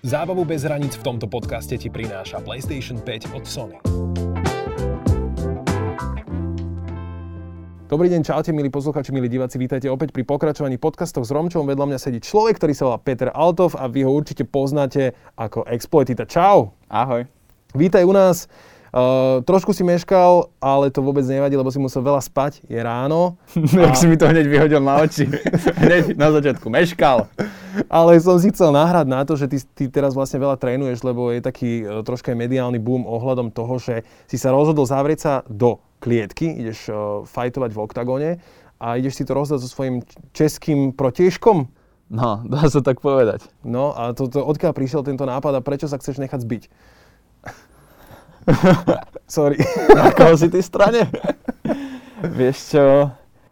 Zábavu bez hraníc v tomto podcaste ti prináša PlayStation 5 od Sony. Dobrý deň, čaute, milí posluchači, milí diváci, vítajte opäť pri pokračovaní podcastov s Romčom. Vedľa mňa sedí človek, ktorý sa volá Peter Altov a vy ho určite poznáte ako Exploitita. Čau! Ahoj. Vítaj u nás. Uh, trošku si meškal, ale to vôbec nevadí, lebo si musel veľa spať. Je ráno. Jak si mi to hneď vyhodil na oči. hneď na začiatku meškal. Ale som si chcel nahrať na to, že ty, ty teraz vlastne veľa trénuješ, lebo je taký uh, troška mediálny boom ohľadom toho, že si sa rozhodol zavrieť sa do klietky, ideš uh, fajtovať v oktagóne a ideš si to rozdať so svojím českým protižkom. No, dá sa tak povedať. No a to, to, odkiaľ prišiel tento nápad a prečo sa chceš nechať zbiť? Sorry. Na koho si ty strane? Vieš čo,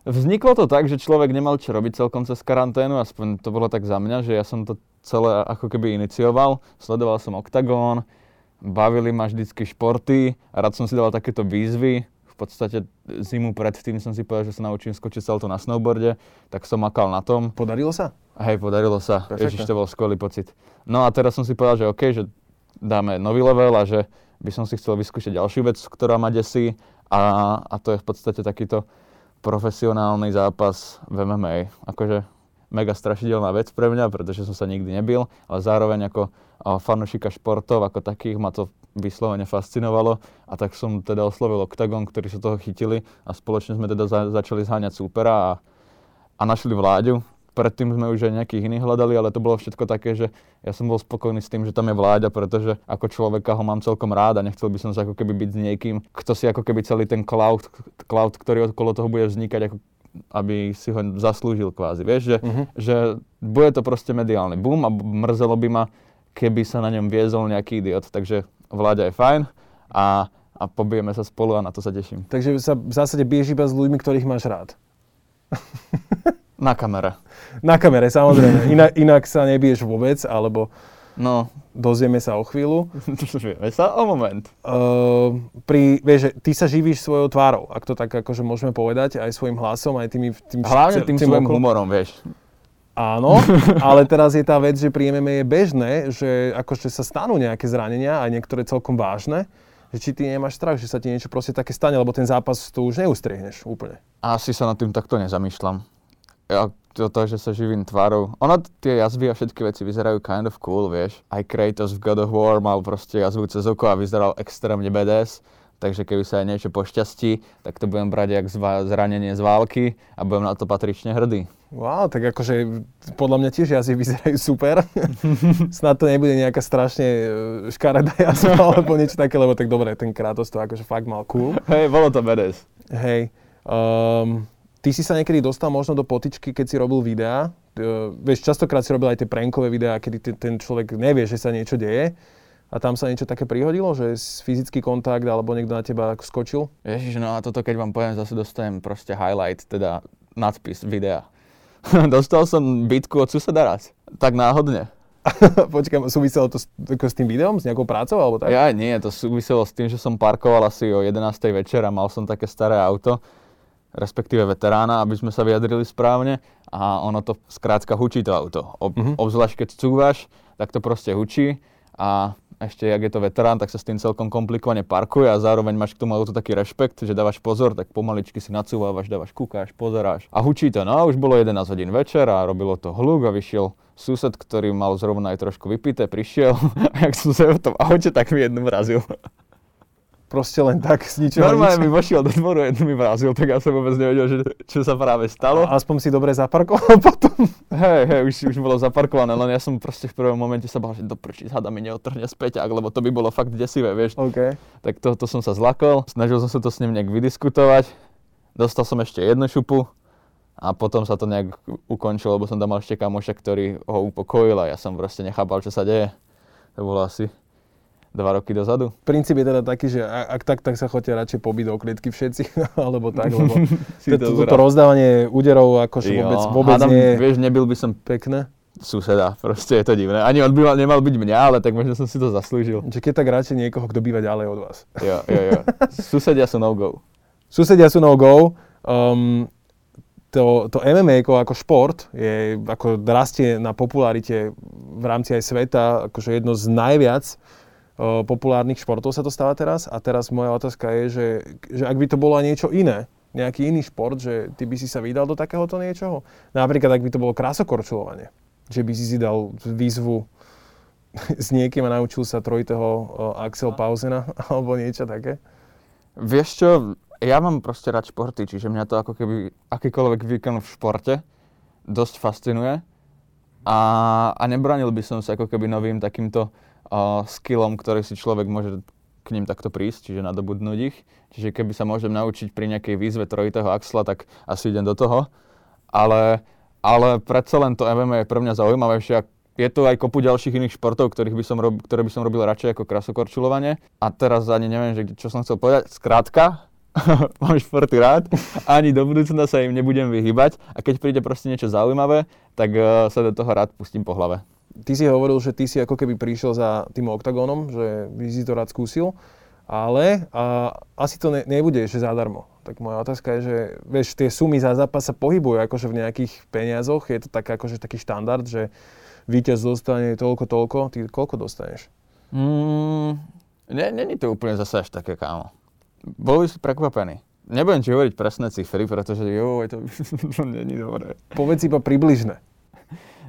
vzniklo to tak, že človek nemal čo robiť celkom cez karanténu, aspoň to bolo tak za mňa, že ja som to celé ako keby inicioval. Sledoval som Octagon, bavili ma vždycky športy, rád som si dával takéto výzvy. V podstate zimu predtým som si povedal, že sa naučím skočiť celto na snowboarde, tak som makal na tom. Podarilo sa? Hej, podarilo sa. Ježiš, to bol skvelý pocit. No a teraz som si povedal, že OK, že dáme nový level a že by som si chcel vyskúšať ďalšiu vec, ktorá ma desí a, a to je v podstate takýto profesionálny zápas v MMA. Akože mega strašidelná vec pre mňa, pretože som sa nikdy nebil, ale zároveň ako fanúšika športov ako takých ma to vyslovene fascinovalo a tak som teda oslovil Octagon, ktorí sa toho chytili a spoločne sme teda za, začali zháňať súpera a, a našli Vláďu, Predtým sme už aj nejakých iných hľadali, ale to bolo všetko také, že ja som bol spokojný s tým, že tam je vláďa, pretože ako človeka ho mám celkom rád a nechcel by som sa ako keby byť s niekým, kto si ako keby celý ten cloud, cloud ktorý okolo toho bude vznikať, ako aby si ho zaslúžil kvázi, vieš, že, uh-huh. že bude to proste mediálny boom a mrzelo by ma, keby sa na ňom viezol nejaký idiot, takže vláďa je fajn a, a pobijeme sa spolu a na to sa teším. Takže sa v zásade biješ iba s ľuďmi, ktorých máš rád. Na kamere. Na kamere, samozrejme. Inak, inak sa nebiješ vôbec, alebo no. dozvieme sa o chvíľu. Dozvieme sa o moment. Uh, pri, vieš, ty sa živíš svojou tvárou, ak to tak akože môžeme povedať, aj svojim hlasom, aj tými... Tým, Hlavne tým, tým svojim okolo. humorom, vieš. Áno, ale teraz je tá vec, že pri MMA je bežné, že akože sa stanú nejaké zranenia, aj niektoré celkom vážne, že či ty nemáš strach, že sa ti niečo proste také stane, lebo ten zápas tu už neustriehneš úplne. Asi sa nad tým takto nezamýšľam ja, to, to, že sa živím tvárou. Ono, tie jazvy a všetky veci vyzerajú kind of cool, vieš. Aj Kratos v God of War mal proste jazvu cez oko a vyzeral extrémne badass. Takže keby sa aj niečo pošťastí, tak to budem brať jak zva- zranenie z války a budem na to patrične hrdý. Wow, tak akože podľa mňa tiež jazvy vyzerajú super. Snad to nebude nejaká strašne e, škaredá jazva alebo niečo také, lebo tak dobre, ten Kratos to akože fakt mal cool. Hej, bolo to badass. Hej. Um, Ty si sa niekedy dostal možno do potičky, keď si robil videá. Uh, vieš, častokrát si robil aj tie prankové videá, kedy ten človek nevie, že sa niečo deje. A tam sa niečo také prihodilo, že fyzický kontakt alebo niekto na teba skočil? Ježiš, no a toto keď vám poviem, zase dostanem proste highlight, teda nadpis videa. Dostal som bitku od suseda raz. Tak náhodne. Počkaj, súviselo to s, s tým videom, s nejakou prácou alebo tak? Ja nie, to súviselo s tým, že som parkoval asi o 11. večer a mal som také staré auto respektíve veterána, aby sme sa vyjadrili správne a ono to skrátka hučí to auto. Ob, mm-hmm. Obzvlášť keď cúvaš, tak to proste hučí a ešte, jak je to veterán, tak sa s tým celkom komplikovane parkuje a zároveň máš k tomu autu taký rešpekt, že dávaš pozor, tak pomaličky si nacúvávaš, dávaš, kúkáš, pozeráš. A hučí to, no a už bolo 11 hodín večer a robilo to hluk a vyšiel sused, ktorý mal zrovna aj trošku vypité, prišiel a jak som sa v tom aute, tak mi jednu vrazil. Proste len tak z ničoho Normálne mi vošiel do dvoru, jednu mi vrazil, tak ja som vôbec nevedel, že, čo sa práve stalo. A aspoň si dobre zaparkoval potom. Hej, hej, už, už bolo zaparkované, len ja som proste v prvom momente sa bál, že doprčí, hada mi neotrhne späť, lebo to by bolo fakt desivé, vieš. Okay. Tak to, to som sa zlakol, snažil som sa to s ním nejak vydiskutovať, dostal som ešte jednu šupu, a potom sa to nejak ukončilo, lebo som tam mal ešte kamoša, ktorý ho upokojil a ja som proste nechápal, čo sa deje. To bolo asi dva roky dozadu. Princíp je teda taký, že ak tak, tak sa chodíte radšej pobiť do klietky všetci, alebo tak, lebo toto rozdávanie úderov akože vôbec, vôbec Hádam, nie Vieš, nebyl by som pekné. Suseda, proste je to divné. Ani on by mal, nemal byť mňa, ale tak možno som si to zaslúžil. Že keď tak radšej niekoho, kto býva ďalej od vás. Jo, jo, jo. Susedia sú no-go. Susedia sú no-go. Um, to, to MMA ako šport je, ako rastie na popularite v rámci aj sveta, akože jedno z najviac populárnych športov sa to stáva teraz. A teraz moja otázka je, že, že ak by to bolo niečo iné, nejaký iný šport, že ty by si sa vydal do takéhoto niečoho? Napríklad, ak by to bolo krásokorčulovanie, že by si si dal výzvu s niekým a naučil sa trojitého Axel Pausena alebo niečo také? Vieš čo, ja mám proste rád športy, čiže mňa to ako keby akýkoľvek výkon v športe dosť fascinuje. A, a nebranil by som sa ako keby novým takýmto skillom, ktorý si človek môže k ním takto prísť, čiže nadobudnúť ich. Čiže keby sa môžem naučiť pri nejakej výzve trojitého axla, tak asi idem do toho. Ale, ale predsa len to MMA je pre mňa zaujímavejšie. Je tu aj kopu ďalších iných športov, ktorých by som rob, ktoré by som robil radšej ako krasokorčulovanie. A teraz ani neviem, že, čo som chcel povedať. Skrátka, mám športy rád, ani do budúcna sa im nebudem vyhybať a keď príde proste niečo zaujímavé, tak uh, sa do toho rád pustím po hlave. Ty si hovoril, že ty si ako keby prišiel za tým oktagónom, že by si to rád skúsil, ale a, asi to ne, nebude ešte zadarmo. Tak moja otázka je, že vieš, tie sumy za zápas sa pohybujú akože v nejakých peniazoch, je to tak, akože taký štandard, že víťaz dostane toľko, toľko, ty koľko dostaneš? Mm, není to úplne zase až také, kámo boli si prekvapení. Nebudem ti hovoriť presné cifry, pretože jo, to, to není dobré. Povedz iba približne.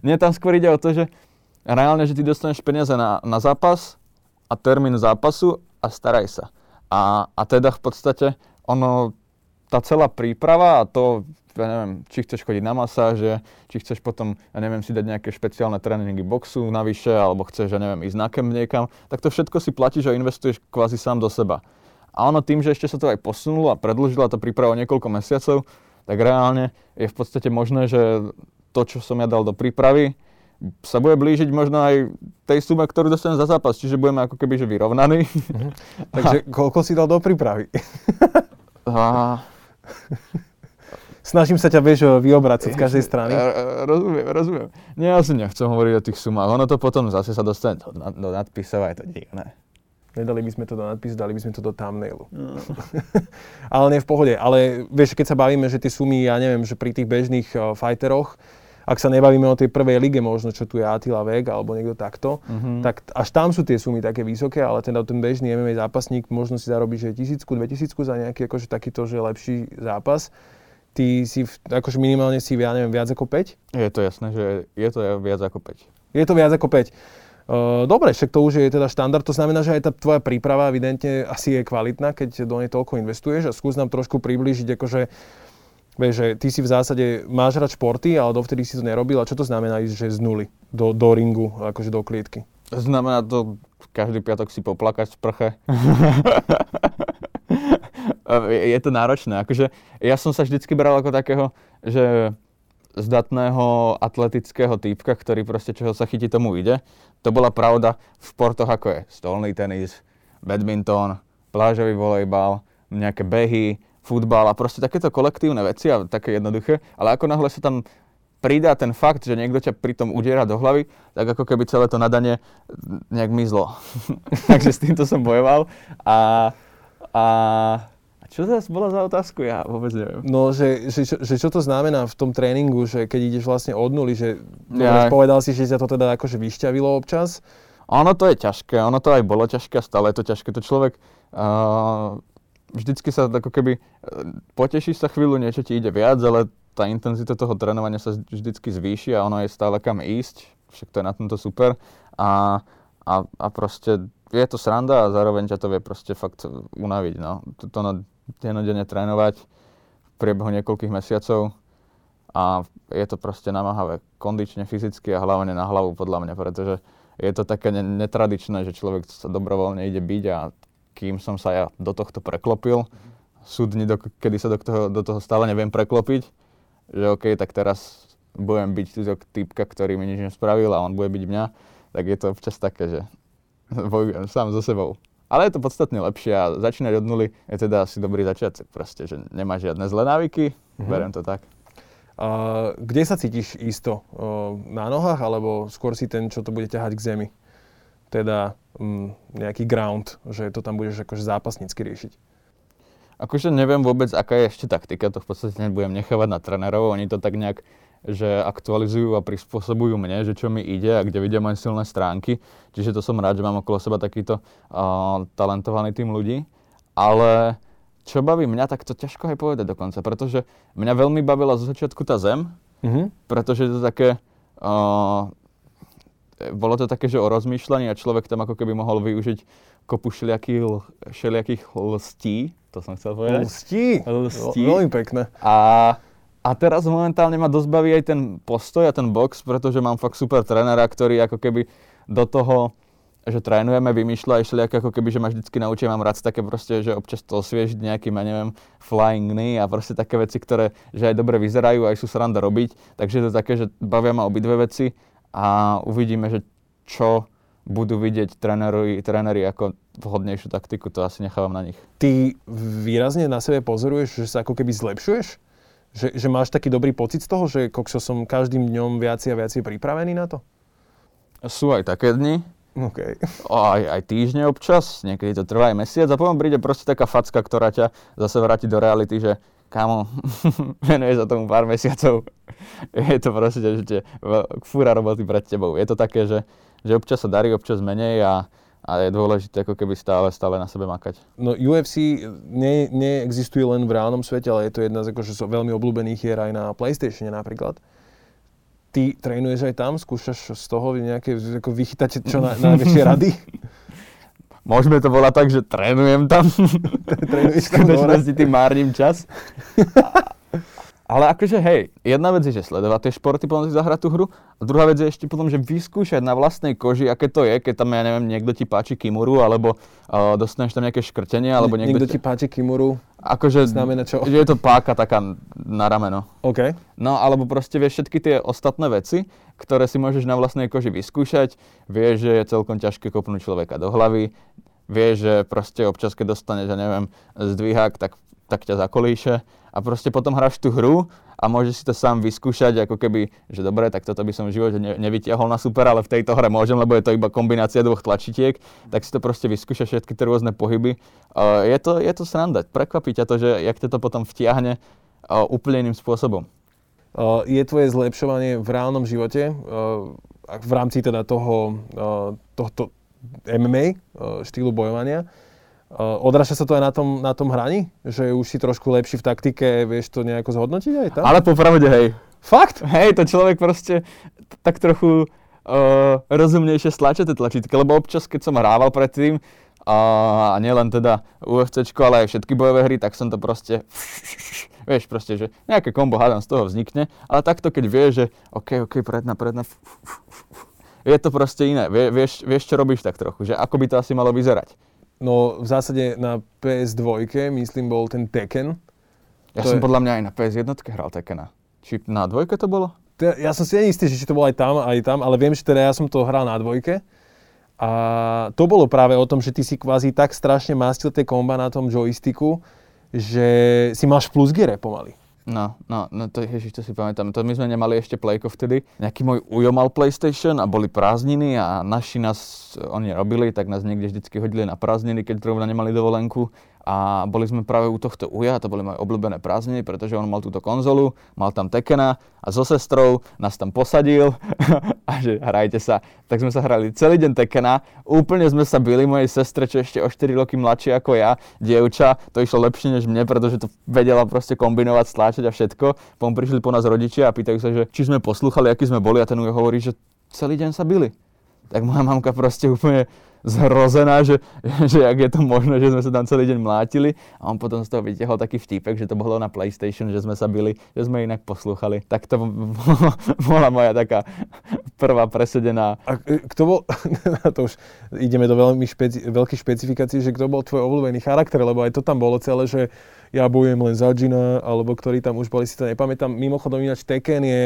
Nie, tam skôr ide o to, že reálne, že ty dostaneš peniaze na, na zápas a termín zápasu a staraj sa. A, a teda v podstate ono, tá celá príprava a to, ja neviem, či chceš chodiť na masáže, či chceš potom, ja neviem, si dať nejaké špeciálne tréningy boxu navyše, alebo chceš, ja neviem, ísť na kem niekam, tak to všetko si platíš a investuješ kvázi sám do seba. A ono tým, že ešte sa to aj posunulo a predlžila tá príprava niekoľko mesiacov, tak reálne je v podstate možné, že to, čo som ja dal do prípravy, sa bude blížiť možno aj tej sume, ktorú dostanem za zápas, čiže budeme ako keby že vyrovnaní. Mhm. Takže koľko si dal do prípravy? a... Snažím sa ťa, vieš, vyobracať z každej strany. Rozumiem, rozumiem. Nie, ja si nechcem hovoriť o tých sumách. Ono to potom zase sa dostane do, do nadpisov a je to divné. Nedali by sme to do nadpisu, dali by sme to do thumbnailu. No. ale nie v pohode. Ale vieš, keď sa bavíme, že tie sumy, ja neviem, že pri tých bežných uh, fighteroch, ak sa nebavíme o tej prvej lige možno, čo tu je Attila Vek alebo niekto takto, mm-hmm. tak až tam sú tie sumy také vysoké, ale teda ten bežný MMA zápasník možno si zarobí, že tisícku, dve tisícku za nejaký akože takýto, že lepší zápas. Ty si, akože minimálne si, ja neviem, viac ako 5? Je to jasné, že je to viac ako 5. Je to viac ako 5. Dobre, však to už je teda štandard, to znamená, že aj tá tvoja príprava evidentne asi je kvalitná, keď do nej toľko investuješ a skús nám trošku priblížiť, akože Vieš, že ty si v zásade máš rád športy, ale dovtedy si to nerobil. A čo to znamená ísť že z nuly do, do ringu, akože do klietky? Znamená to každý piatok si poplakať v sprche. je to náročné. Akože ja som sa vždycky bral ako takého, že zdatného atletického týpka, ktorý proste čoho sa chytí, tomu ide. To bola pravda v športoch ako je stolný tenis, badminton, plážový volejbal, nejaké behy, futbal a proste takéto kolektívne veci a také jednoduché. Ale ako náhle sa tam pridá ten fakt, že niekto ťa pri tom udiera do hlavy, tak ako keby celé to nadanie nejak mizlo. Takže s týmto som bojoval a, a čo to bola za otázku? Ja vôbec neviem. No, že, že, že, že čo to znamená v tom tréningu, že keď ideš vlastne od nuly, že ja. povedal si, že sa to teda akože vyšťavilo občas? Ono to je ťažké, ono to aj bolo ťažké, stále je to ťažké. To človek uh, vždycky sa ako keby, uh, potešíš sa chvíľu, niečo ti ide viac, ale tá intenzita toho trénovania sa vždycky zvýši a ono je stále kam ísť, však to je na tomto super. A, a, a proste je to sranda a zároveň ťa to vie proste fakt unaviť. No. To, na, denodene trénovať v priebehu niekoľkých mesiacov a je to proste namáhavé kondične, fyzicky a hlavne na hlavu podľa mňa, pretože je to také netradičné, že človek sa dobrovoľne ide byť a kým som sa ja do tohto preklopil, sú dni, do, kedy sa do toho, do toho stále neviem preklopiť, že OK, tak teraz budem byť tu typka, ktorý mi nič nespravil a on bude byť mňa, tak je to občas také, že bojujem sám so sebou. Ale je to podstatne lepšie a začínať od nuly je teda asi dobrý začiatok proste, že nemá žiadne zlé návyky, mm-hmm. beriem to tak. A kde sa cítiš isto? Na nohách alebo skôr si ten, čo to bude ťahať k zemi? Teda mm, nejaký ground, že to tam budeš akože zápasnícky riešiť? Akože neviem vôbec, aká je ešte taktika, to v podstate nebudem nechávať na trénerov, oni to tak nejak že aktualizujú a prispôsobujú mne, že čo mi ide a kde vidia moje silné stránky. Čiže to som rád, že mám okolo seba takýto uh, talentovaný tým ľudí. Ale čo baví mňa, tak to ťažko aj povedať dokonca, pretože mňa veľmi bavila zo začiatku tá zem, mm-hmm. pretože to také, uh, bolo to také, že o rozmýšľaní a človek tam ako keby mohol využiť kopu všelijakých, všelijakých lstí, to som chcel povedať. Lstí? Lstí. Veľmi pekné. A a teraz momentálne ma dosť baví aj ten postoj a ten box, pretože mám fakt super trénera, ktorý ako keby do toho, že trénujeme, vymýšľa aj všelijak ako keby, že ma vždycky naučí, mám rád také proste, že občas to osviežiť nejakým, ja neviem, flying knee a proste také veci, ktoré, že aj dobre vyzerajú, aj sú sranda robiť. Takže je to také, že bavia ma obidve veci a uvidíme, že čo budú vidieť tréneri, tréneri ako vhodnejšiu taktiku, to asi nechávam na nich. Ty výrazne na sebe pozoruješ, že sa ako keby zlepšuješ? Že, že máš taký dobrý pocit z toho, že kokso som každým dňom viac a viac pripravený na to? Sú aj také dni. Okay. Aj, aj týždne občas, niekedy to trvá aj mesiac a potom príde proste taká facka, ktorá ťa zase vráti do reality, že kámo, venuje sa tomu pár mesiacov. Je to proste, že tie fúra roboty pred tebou. Je to také, že, že občas sa darí, občas menej a, a je dôležité ako keby stále, stále na sebe makať. No UFC ne, neexistuje len v reálnom svete, ale je to jedna z akože, veľmi obľúbených hier aj na PlayStation napríklad. Ty trénuješ aj tam? Skúšaš z toho nejaké, ako vychytať čo na, najväčšie rady? Môžeme to volať tak, že trénujem tam. Trénuješ tam? V tým márnim čas. Ale akože hej, jedna vec je, že sledovať tie športy, potom si zahrať tú hru, a druhá vec je ešte potom, že vyskúšať na vlastnej koži, aké to je, keď tam, ja neviem, niekto ti páči kimuru, alebo uh, dostaneš tam nejaké škrtenie, alebo niekto, niekto ti... páči kimuru, akože, znamená čo? Že je to páka taká na rameno. OK. No, alebo proste vieš všetky tie ostatné veci, ktoré si môžeš na vlastnej koži vyskúšať, vieš, že je celkom ťažké kopnúť človeka do hlavy, vieš, že proste občas, keď dostaneš, ja neviem, zdvihák, tak tak ťa zakolíše a proste potom hráš tú hru a môžeš si to sám vyskúšať, ako keby, že dobre, tak toto by som v živote ne, nevytiahol na super, ale v tejto hre môžem, lebo je to iba kombinácia dvoch tlačitiek, tak si to proste vyskúšaš všetky tie rôzne pohyby. Uh, je, to, je to sranda, prekvapí ťa to, že jak to potom vtiahne uh, úplne iným spôsobom. Uh, je tvoje zlepšovanie v reálnom živote, uh, v rámci teda toho, uh, tohto MMA, uh, štýlu bojovania, odráža sa to aj na tom, na tom hraní? Že už si trošku lepší v taktike, vieš to nejako zhodnotiť aj tam? Ale popravde, hej. Fakt? Hej, to človek proste tak trochu uh, rozumnejšie stlačia tie tlačítky, lebo občas, keď som hrával predtým, a nielen teda UFC, ale aj všetky bojové hry, tak som to proste, vieš proste, že nejaké kombo hádam z toho vznikne, ale takto keď vieš, že OK, OK, predna, predna, je to proste iné, vieš, vieš čo robíš tak trochu, že ako by to asi malo vyzerať. No v zásade na PS2, myslím, bol ten Tekken. Ja to som je... podľa mňa aj na PS1 hral Tekkena. Či na dvojke to bolo? Ja som si istý, že či to bolo aj tam, aj tam, ale viem, že teda ja som to hral na dvojke. A to bolo práve o tom, že ty si kvázi tak strašne mastil tie komba na tom joysticku, že si máš plus gire pomaly. No, no, no to ježiš, to si pamätám. To my sme nemali ešte Playko vtedy. Nejaký môj ujo mal PlayStation a boli prázdniny a naši nás, oni robili, tak nás niekde vždycky hodili na prázdniny, keď zrovna nemali dovolenku a boli sme práve u tohto uja, to boli moje obľúbené prázdniny, pretože on mal túto konzolu, mal tam Tekena a so sestrou nás tam posadil a že hrajte sa. Tak sme sa hrali celý deň Tekena, úplne sme sa byli mojej sestre, čo ešte o 4 roky mladšie ako ja, dievča, to išlo lepšie než mne, pretože to vedela proste kombinovať, stláčať a všetko. Potom prišli po nás rodičia a pýtajú sa, že či sme poslúchali, aký sme boli a ten ujo hovorí, že celý deň sa byli. Tak moja mamka proste úplne zhrozená, že, že jak je to možné, že sme sa tam celý deň mlátili a on potom z toho vytiahol taký vtípek, že to bolo na PlayStation, že sme sa byli, že sme inak poslúchali. Tak to bola moja taká prvá presedená. A kto bol, to už ideme do veľmi špeci, veľkých špecifikácií, že kto bol tvoj obľúbený charakter, lebo aj to tam bolo celé, že ja bojujem len za Gina, alebo ktorí tam už boli, si to nepamätám. Mimochodom ináč Tekken je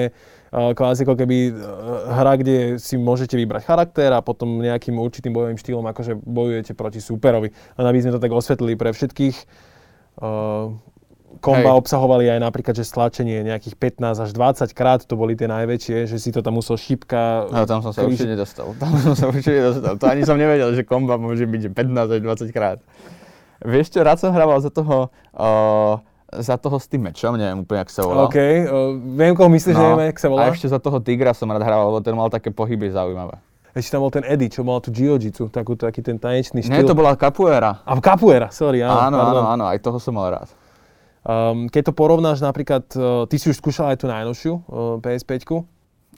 kvázi ako keby e, hra, kde si môžete vybrať charakter a potom nejakým určitým bojovým štýlom akože bojujete proti súperovi. Len aby sme to tak osvetlili pre všetkých. Uh, komba Hej. obsahovali aj napríklad, že stlačenie nejakých 15 až 20 krát, to boli tie najväčšie, že si to tam musel šipka... No, tam som sa kríž... určite dostal. Tam som sa určite dostal. To ani som nevedel, že komba môže byť 15 až 20 krát. Vieš čo, rád som hrával za toho, uh, za toho s tým mečom, neviem úplne, jak sa volá. OK, uh, viem, koho myslíš, no, že neviem, jak sa volá. A ešte za toho tigra som rád hrával, lebo ten mal také pohyby zaujímavé. Ešte tam bol ten Eddie, čo mal tú jiu-jitsu, takú, taký ten tanečný štýl. Nie, to bola capoeira. A capoeira, sorry, áno. Áno, áno, áno, aj toho som mal rád. Um, keď to porovnáš napríklad, uh, ty si už skúšal aj tú najnovšiu uh, PS5.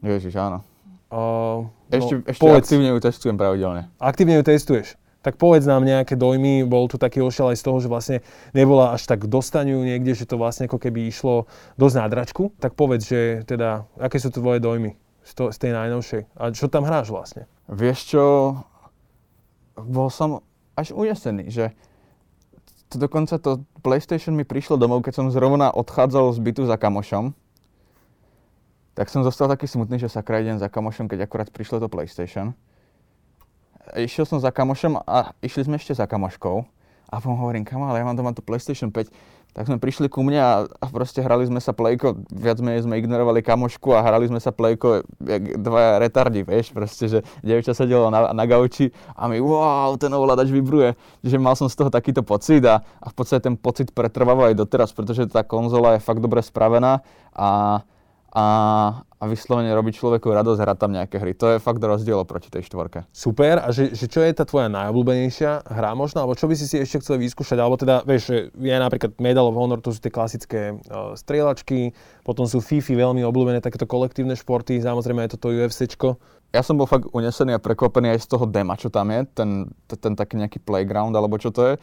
Ježiš, áno. Uh, ešte no, ešte povedz, aktívne ju testujem pravidelne. Aktívne ju testuješ. Tak povedz nám nejaké dojmy, bol tu taký ošel aj z toho, že vlastne nebola až tak dostaniu niekde, že to vlastne ako keby išlo dosť nádračku. Tak povedz, že teda, aké sú tvoje dojmy? z, to, z tej najnovšej. A čo tam hráš vlastne? Vieš čo, bol som až unesený, že to dokonca to PlayStation mi prišlo domov, keď som zrovna odchádzal z bytu za kamošom. Tak som zostal taký smutný, že sa idem za kamošom, keď akurát prišlo to PlayStation. Išiel som za kamošom a išli sme ešte za kamoškou. A potom hovorím, kam, ale ja mám doma to PlayStation 5 tak sme prišli ku mne a, a proste hrali sme sa plejko, viac menej sme ignorovali kamošku a hrali sme sa plejko jak dvaja retardi, vieš, proste, že dievča sedelo na, na gauči a mi, wow, ten ovládač vybruje. Čiže mal som z toho takýto pocit a, a v podstate ten pocit pretrváva aj doteraz, pretože tá konzola je fakt dobre spravená a a, a vyslovene robí človeku radosť hrať tam nejaké hry. To je fakt rozdiel oproti tej štvorke. Super. A že, že čo je tá tvoja najobľúbenejšia hra možno? Alebo čo by si si ešte chcel vyskúšať? Alebo teda, vieš, je napríklad Medal of Honor, to sú tie klasické uh, strieľačky, potom sú FIFA veľmi obľúbené takéto kolektívne športy, samozrejme je toto UFCčko. Ja som bol fakt unesený a prekvapený aj z toho dema, čo tam je, ten, ten, ten taký nejaký playground, alebo čo to je,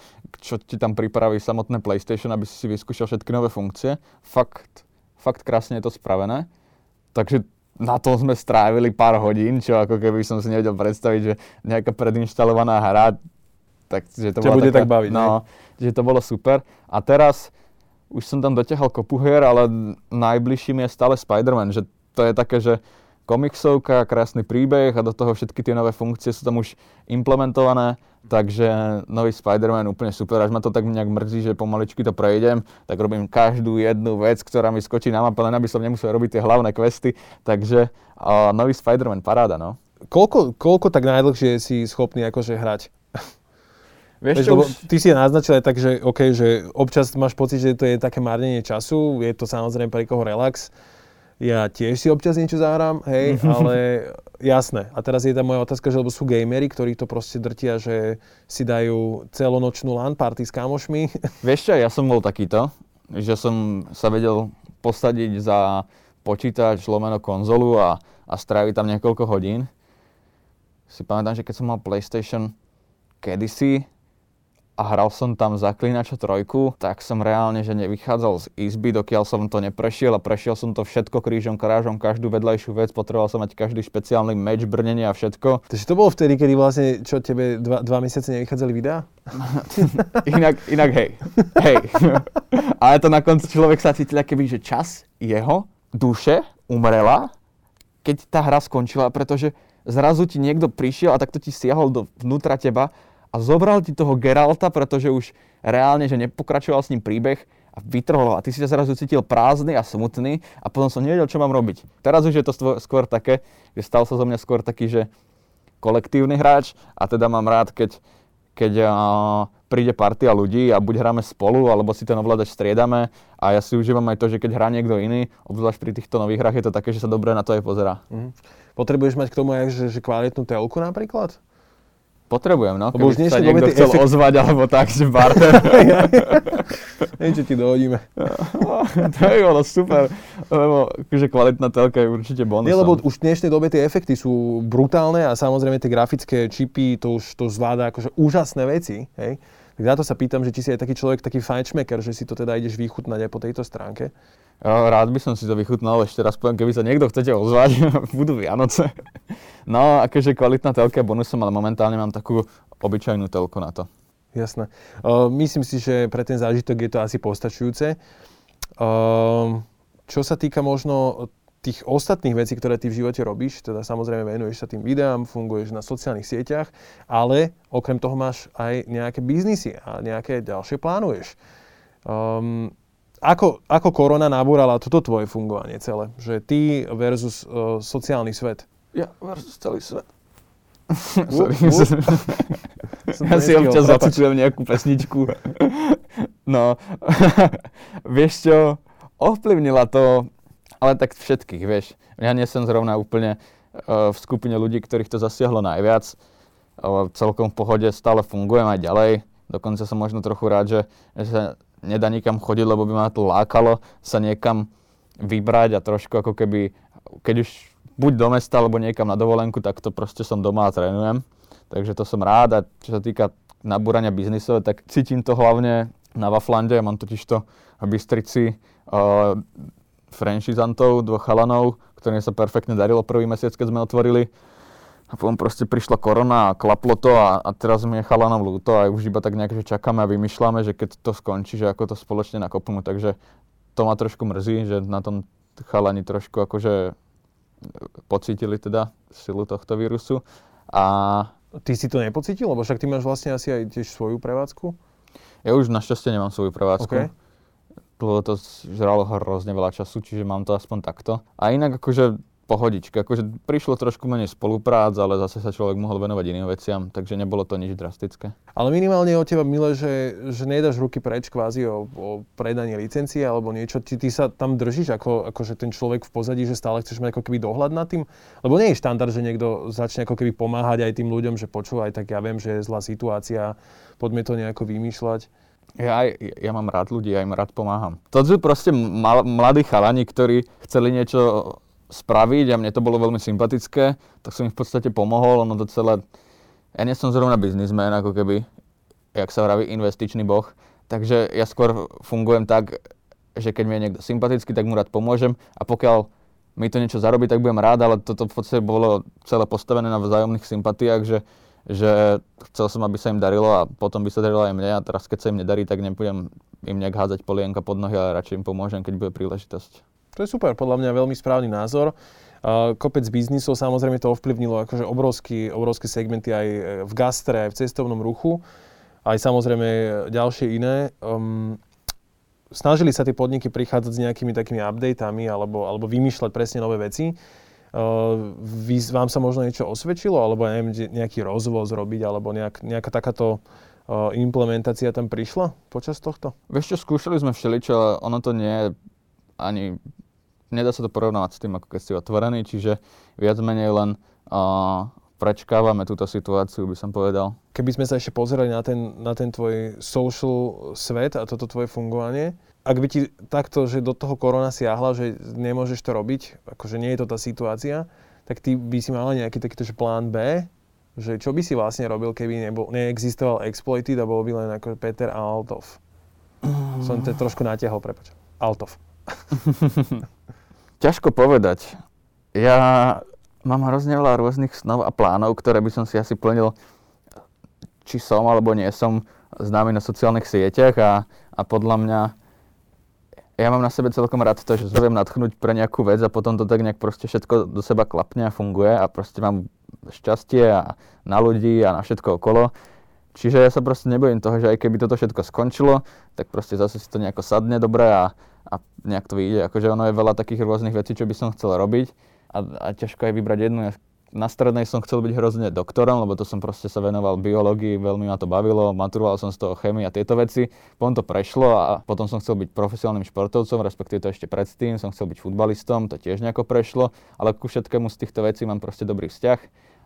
čo ti tam pripraví samotné PlayStation, aby si si vyskúšal všetky nové funkcie. Fakt fakt krásne je to spravené. Takže na to sme strávili pár hodín, čo ako keby som si nevedel predstaviť, že nejaká predinštalovaná hra, tak že to Ťa bude taká, tak baviť, no, ne? že to bolo super. A teraz už som tam dotiahol kopu hier, ale najbližším je stále Spider-Man, že to je také, že komiksovka, krásny príbeh a do toho všetky tie nové funkcie sú tam už implementované, takže nový Spider-Man úplne super, až ma to tak nejak mrzí, že pomaličky to prejdem, tak robím každú jednu vec, ktorá mi skočí na mape, len aby som nemusel robiť tie hlavné questy, takže uh, nový Spider-Man paráda, no. Koľko, koľko tak najdlhšie si schopný akože hrať? Vieš, čo, už... Ty si naznačil aj tak, že, okay, že občas máš pocit, že to je také márnenie času, je to samozrejme pre koho relax, ja tiež si občas niečo zahrám, hej, ale jasné. A teraz je tam moja otázka, že lebo sú gamery, ktorí to proste drtia, že si dajú celonočnú LAN party s kamošmi. Vieš čo, ja som bol takýto, že som sa vedel posadiť za počítač, lomeno konzolu a, a stráviť tam niekoľko hodín. Si pamätám, že keď som mal PlayStation kedysi, a hral som tam Zaklinača trojku, tak som reálne, že nevychádzal z izby, dokiaľ som to neprešiel a prešiel som to všetko krížom, krážom, každú vedľajšiu vec, potreboval som mať každý špeciálny meč, brnenie a všetko. Takže to bolo vtedy, kedy vlastne, čo tebe dva, dva mesiace nevychádzali videá? inak, inak hej, hej. Ale to na konci človek sa cítil, keby, že čas jeho duše umrela, keď tá hra skončila, pretože zrazu ti niekto prišiel a takto ti siahol do vnútra teba a zobral ti toho Geralta, pretože už reálne, že nepokračoval s ním príbeh a vytrhol a ty si sa zrazu cítil prázdny a smutný a potom som nevedel, čo mám robiť. Teraz už je to skôr také, že stal sa zo mňa skôr taký, že kolektívny hráč a teda mám rád, keď, keď uh, príde partia ľudí a buď hráme spolu, alebo si ten ovládač striedame a ja si užívam aj to, že keď hrá niekto iný, obzvlášť pri týchto nových hrách je to také, že sa dobre na to aj pozera. Mm. Potrebuješ mať k tomu aj že, že kvalitnú telku napríklad? Potrebujem, no. Lebo už sa niekto chcel efekt... ozvať, alebo tak, že barter. Niečo ti dohodíme. to je bolo super, lebo že kvalitná telka je určite bonus. Nie, lebo už v dnešnej dobe tie efekty sú brutálne a samozrejme tie grafické čipy to už to zvláda akože úžasné veci. Hej? Tak na to sa pýtam, že či si aj taký človek, taký fajnšmeker, že si to teda ideš vychutnať aj po tejto stránke. Rád by som si to vychutnal, ešte raz poviem, keby sa niekto chcete ozvať, budú Vianoce. No, akože kvalitná telka je bonusom, ale momentálne mám takú obyčajnú telku na to. Jasné. Uh, myslím si, že pre ten zážitok je to asi postačujúce. Uh, čo sa týka možno tých ostatných vecí, ktoré ty v živote robíš, teda samozrejme venuješ sa tým videám, funguješ na sociálnych sieťach, ale okrem toho máš aj nejaké biznisy a nejaké ďalšie plánuješ. Um, ako, ako korona nabúrala toto tvoje fungovanie celé? Že ty versus uh, sociálny svet. Ja versus celý svet. ja si občas zacitujem nejakú pesničku. no, vieš čo, ovplyvnila to, ale tak všetkých, vieš. Ja nie som zrovna úplne uh, v skupine ľudí, ktorých to zasiahlo najviac. Uh, celkom v pohode stále fungujem aj ďalej. Dokonca som možno trochu rád, že, že sa nedá nikam chodiť, lebo by ma to lákalo sa niekam vybrať a trošku ako keby, keď už buď do mesta alebo niekam na dovolenku, tak to proste som doma a trénujem. Takže to som rád a čo sa týka nabúrania biznisov, tak cítim to hlavne na Waflande, mám totiž to v Bystrici uh, franchizantov, dvoch chalanov, ktorým sa perfektne darilo prvý mesiac, keď sme otvorili. A potom proste prišla korona a klaplo to a, a teraz mi je chalanom ľúto a už iba tak nejak, že čakáme a vymýšľame, že keď to skončí, že ako to spoločne nakopnú. Takže to ma trošku mrzí, že na tom chalani trošku akože pocítili teda silu tohto vírusu. A Ty si to nepocítil? Lebo však ty máš vlastne asi aj tiež svoju prevádzku? Ja už našťastie nemám svoju prevádzku. Okay. Lebo to žralo hrozne veľa času, čiže mám to aspoň takto. A inak akože pohodička. Akože prišlo trošku menej spoluprác, ale zase sa človek mohol venovať iným veciam, takže nebolo to nič drastické. Ale minimálne od teba milé, že, že nedáš ruky preč kvázi o, o predanie licencie alebo niečo. Ty, ty sa tam držíš ako, ako že ten človek v pozadí, že stále chceš mať ako keby dohľad nad tým? Lebo nie je štandard, že niekto začne ako keby pomáhať aj tým ľuďom, že počúvaj, tak ja viem, že je zlá situácia, poďme to nejako vymýšľať. Ja, ja mám rád ľudí, ja im rád pomáham. To sú proste mal, mladí chalani, ktorí chceli niečo spraviť a mne to bolo veľmi sympatické, tak som im v podstate pomohol, ono to celé, ja nie som zrovna biznismen, ako keby, jak sa vraví, investičný boh, takže ja skôr fungujem tak, že keď mi je niekto sympatický, tak mu rád pomôžem a pokiaľ mi to niečo zarobí, tak budem rád, ale toto v podstate bolo celé postavené na vzájomných sympatiách, že, že chcel som, aby sa im darilo a potom by sa darilo aj mne a teraz keď sa im nedarí, tak nebudem im nejak hádzať polienka pod nohy, ale radšej im pomôžem, keď bude príležitosť. To je super, podľa mňa veľmi správny názor. Uh, kopec biznisov samozrejme to ovplyvnilo akože obrovský, obrovské segmenty aj v gastre, aj v cestovnom ruchu, aj samozrejme ďalšie iné. Um, snažili sa tie podniky prichádzať s nejakými takými updateami alebo, alebo vymýšľať presne nové veci. Uh, vy, vám sa možno niečo osvedčilo, alebo neviem, nejaký rozvoz robiť, alebo nejak, nejaká takáto uh, implementácia tam prišla počas tohto? Vieš čo, skúšali sme všeličo, ale ono to nie je ani nedá sa to porovnávať s tým, ako keď ste otvorení, čiže viac menej len uh, prečkávame túto situáciu, by som povedal. Keby sme sa ešte pozerali na ten, na ten tvoj social svet a toto tvoje fungovanie, ak by ti takto, že do toho korona siahla, že nemôžeš to robiť, akože nie je to tá situácia, tak ty by si mal nejaký takýto že plán B, že čo by si vlastne robil, keby nebol, neexistoval Exploited a bol by len ako Peter Altov. Som to trošku natiahol, prepač. Altov. Ťažko povedať. Ja mám hrozne veľa rôznych snov a plánov, ktoré by som si asi plnil, či som alebo nie som známy na sociálnych sieťach a, a podľa mňa ja mám na sebe celkom rád to, že sa viem natchnúť pre nejakú vec a potom to tak nejak proste všetko do seba klapne a funguje a proste mám šťastie a na ľudí a na všetko okolo. Čiže ja sa proste nebojím toho, že aj keby toto všetko skončilo, tak proste zase si to nejako sadne dobre a, a nejak to vyjde. Akože ono je veľa takých rôznych vecí, čo by som chcel robiť a, a ťažko je vybrať jednu. Ja na strednej som chcel byť hrozne doktorom, lebo to som proste sa venoval biológii, veľmi ma to bavilo, maturoval som z toho chemii a tieto veci. Potom to prešlo a potom som chcel byť profesionálnym športovcom, respektíve to ešte predtým, som chcel byť futbalistom, to tiež nejako prešlo, ale ku všetkému z týchto vecí mám proste dobrý vzťah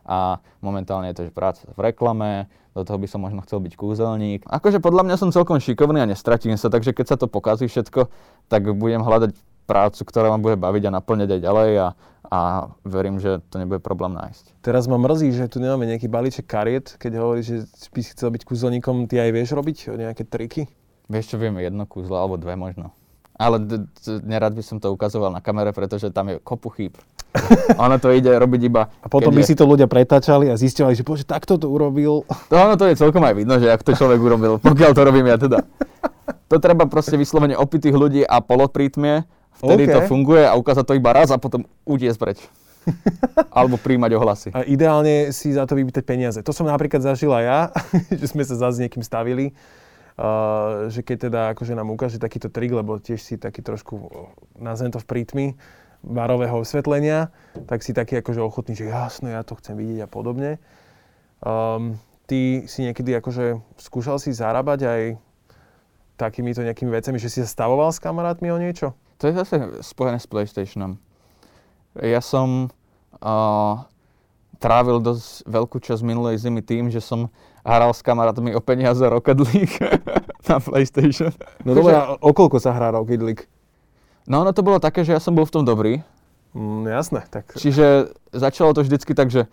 a momentálne je to, že práca v reklame, do toho by som možno chcel byť kúzelník. Akože podľa mňa som celkom šikovný a nestratím sa, takže keď sa to pokazí všetko, tak budem hľadať prácu, ktorá ma bude baviť a naplňať aj ďalej a, a verím, že to nebude problém nájsť. Teraz ma mrzí, že tu nemáme nejaký balíček kariet, keď hovoríš, že by si chcel byť kúzelníkom, ty aj vieš robiť nejaké triky? Vieš čo, viem jedno kúzlo, alebo dve možno. Ale d- d- nerad by som to ukazoval na kamere, pretože tam je kopu chýb. ono to ide robiť iba... A potom by je... si to ľudia pretáčali a zistili, že bože, takto to urobil. To ono to je celkom aj vidno, že ak to človek urobil, pokiaľ to robím ja teda. To treba proste vyslovene opitých ľudí a poloprítmie, vtedy okay. to funguje a ukázať to iba raz a potom utiesť preč. Alebo príjmať ohlasy. A ideálne si za to vypýtať peniaze. To som napríklad zažila ja, že sme sa zase s niekým stavili Uh, že keď teda akože nám ukáže takýto trik, lebo tiež si taký trošku, nazvem to v prítmi, barového osvetlenia, tak si taký akože ochotný, že jasno, ja to chcem vidieť a podobne. Um, ty si niekedy akože skúšal si zarábať aj takýmito nejakými vecami, že si sa stavoval s kamarátmi o niečo? To je zase spojené s PlayStationom. Ja som uh, trávil dosť veľkú časť minulej zimy tým, že som hral s kamarátmi o peniaze Rocket League na PlayStation. No dobre, a o koľko sa hrá Rocket League? No ono to bolo také, že ja som bol v tom dobrý. Mm, jasné. Tak... Čiže začalo to vždycky tak, že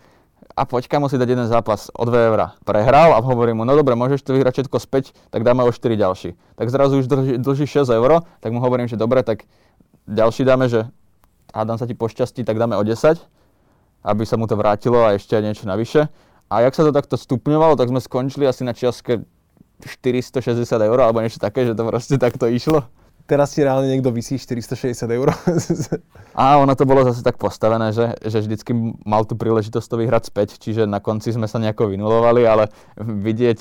a poď kamo si dať jeden zápas o 2 eurá. Prehral a hovorím mu, no dobre, môžeš to vyhrať všetko späť, tak dáme o 4 ďalší. Tak zrazu už dlží, dlží 6 eur, tak mu hovorím, že dobre, tak ďalší dáme, že hádam sa ti pošťastí, tak dáme o 10, aby sa mu to vrátilo a ešte niečo navyše. A jak sa to takto stupňovalo, tak sme skončili asi na čiastke 460 eur alebo niečo také, že to proste takto išlo teraz ti reálne niekto vysí 460 eur. A ono to bolo zase tak postavené, že, že vždycky mal tú príležitosť to vyhrať späť, čiže na konci sme sa nejako vynulovali, ale vidieť,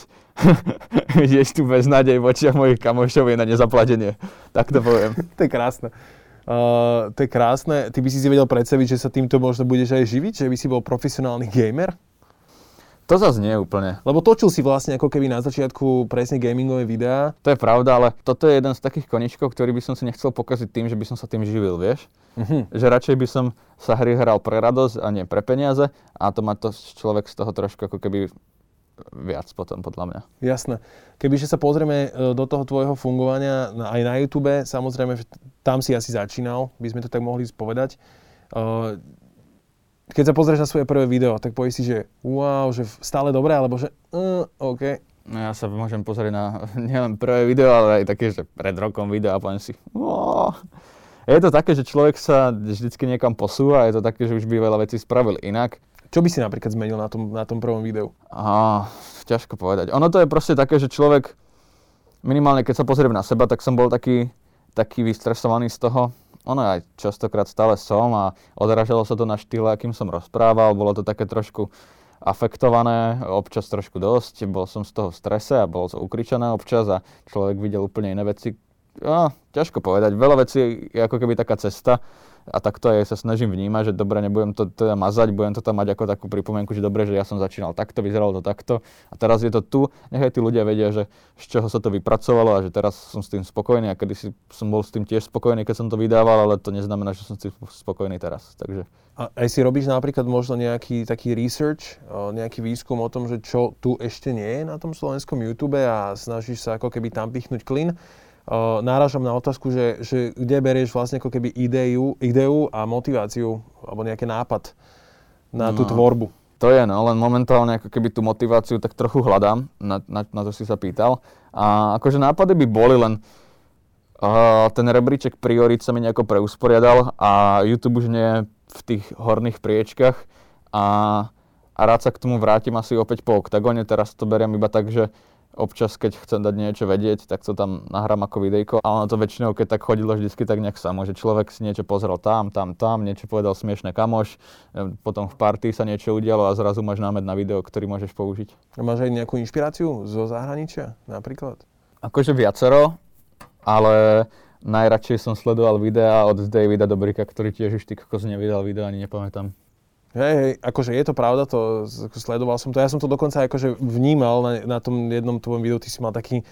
vidieť tú beznádej v očiach mojich kamošov je na nezaplatenie. Tak to poviem. to je krásne. Uh, to je krásne. Ty by si si vedel predstaviť, že sa týmto možno budeš aj živiť? Že by si bol profesionálny gamer? To zase nie úplne. Lebo točil si vlastne ako keby na začiatku presne gamingové videá. To je pravda, ale toto je jeden z takých koničkov, ktorý by som si nechcel pokaziť tým, že by som sa tým živil, vieš? Uh-huh. Že radšej by som sa hry hral pre radosť a nie pre peniaze a to má to človek z toho trošku ako keby viac potom, podľa mňa. Jasné. Kebyže sa pozrieme e, do toho tvojho fungovania aj na YouTube, samozrejme, že tam si asi začínal, by sme to tak mohli spovedať. Keď sa pozrieš na svoje prvé video, tak povieš si, že wow, že stále dobré, alebo že uh, OK. No ja sa môžem pozrieť na nielen prvé video, ale aj také, že pred rokom video a poviem si, wow. Je to také, že človek sa vždycky niekam posúva, je to také, že už by veľa vecí spravil inak. Čo by si napríklad zmenil na tom, na tom prvom videu? Á, ťažko povedať. Ono to je proste také, že človek, minimálne keď sa pozriem na seba, tak som bol taký, taký vystresovaný z toho, ono aj častokrát stále som a odrážalo sa to na štýle, akým som rozprával, bolo to také trošku afektované, občas trošku dosť, bol som z toho v strese a bolo to ukričané občas a človek videl úplne iné veci. No, ťažko povedať, veľa vecí je ako keby taká cesta, a takto aj sa snažím vnímať, že dobre, nebudem to teda mazať, budem to tam mať ako takú pripomienku, že dobre, že ja som začínal takto, vyzeralo to takto a teraz je to tu, nech aj tí ľudia vedia, že z čoho sa to vypracovalo a že teraz som s tým spokojný a kedy si som bol s tým tiež spokojný, keď som to vydával, ale to neznamená, že som si spokojný teraz. Takže... A aj si robíš napríklad možno nejaký taký research, nejaký výskum o tom, že čo tu ešte nie je na tom slovenskom YouTube a snažíš sa ako keby tam pichnúť klin náražam na otázku, že, že kde berieš vlastne ako keby ideu, ideu a motiváciu, alebo nejaký nápad na no, tú tvorbu. To je, no, len momentálne ako keby tú motiváciu tak trochu hľadám, na, na, na to si sa pýtal. A akože nápady by boli, len uh, ten rebríček priorit sa mi nejako preusporiadal a YouTube už nie je v tých horných priečkach a, a rád sa k tomu vrátim asi opäť po oktagone. Teraz to beriem iba tak, že občas, keď chcem dať niečo vedieť, tak to tam nahrám ako videjko. A ono to väčšinou, keď tak chodilo vždycky tak nejak samo, že človek si niečo pozrel tam, tam, tam, niečo povedal smiešne kamoš, e, potom v party sa niečo udialo a zrazu máš námed na video, ktorý môžeš použiť. A máš aj nejakú inšpiráciu zo zahraničia napríklad? Akože viacero, ale najradšej som sledoval videá od Davida Dobrika, ktorý tiež už ty kokos nevydal video, ani nepamätám. Hej, hej, akože je to pravda, to sledoval som to. Ja som to dokonca akože vnímal na, na tom jednom tvojom videu, ty si mal taký,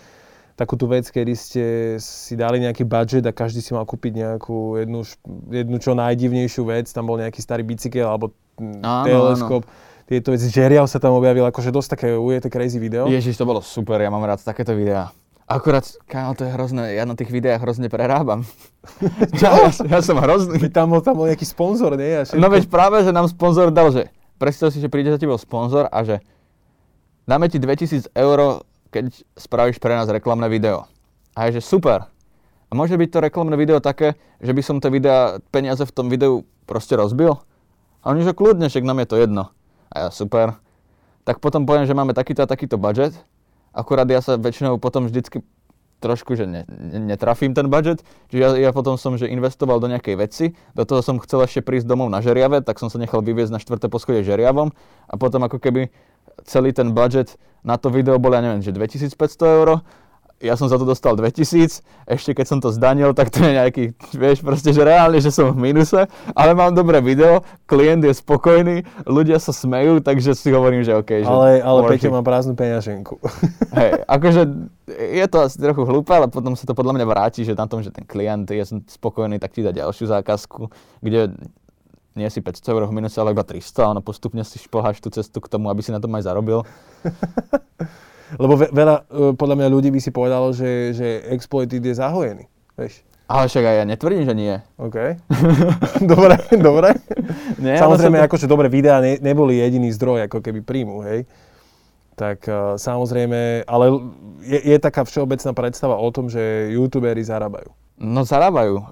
takú tú vec, kedy ste si dali nejaký budget a každý si mal kúpiť nejakú jednu, jednu čo najdivnejšiu vec, tam bol nejaký starý bicykel alebo áno, teleskop. Áno. Tieto veci, Žeriav sa tam objavil, akože dosť také ujete crazy video. Ježiš, to bolo super, ja mám rád takéto videá. Akurát, kámo, to je hrozné, ja na tých videách hrozne prerábam. ja, ja, som hrozný. By tam bol, tam bol nejaký sponzor, nie? Ja no veď práve, že nám sponzor dal, že predstav si, že príde za tebou sponzor a že dáme ti 2000 eur, keď spravíš pre nás reklamné video. A je, že super. A môže byť to reklamné video také, že by som tie videa, peniaze v tom videu proste rozbil? A oni, že kľudne, však nám je to jedno. A ja, super. Tak potom poviem, že máme takýto a takýto budget Akurát ja sa väčšinou potom vždycky trošku, že ne, netrafím ten budget, čiže ja, ja potom som, že investoval do nejakej veci, do toho som chcel ešte prísť domov na žeriave, tak som sa nechal vyviezť na štvrté poschodie žeriavom a potom ako keby celý ten budget na to video bol, ja neviem, že 2500 eur, ja som za to dostal 2000, ešte keď som to zdanil, tak to je nejaký, vieš, proste, že reálne, že som v minuse, ale mám dobré video, klient je spokojný, ľudia sa smejú, takže si hovorím, že OK. Že ale ale Peťo má prázdnu peňaženku. Hej, akože je to asi trochu hlúpe, ale potom sa to podľa mňa vráti, že na tom, že ten klient je spokojný, tak ti dá ďalšiu zákazku, kde nie si 500 eur v minuse, ale iba 300 a ono postupne si šplháš tú cestu k tomu, aby si na tom aj zarobil. Lebo veľa, e, podľa mňa ľudí by si povedalo, že, že exploited je zahojený. Vieš? Ale však aj ja netvrdím, že nie. OK. dobre, dobre. Nie, Samozrejme, to... akože dobre, videá ne, neboli jediný zdroj, ako keby príjmu, hej. Tak uh, samozrejme, ale je, je taká všeobecná predstava o tom, že youtuberi zarábajú. No zarábajú.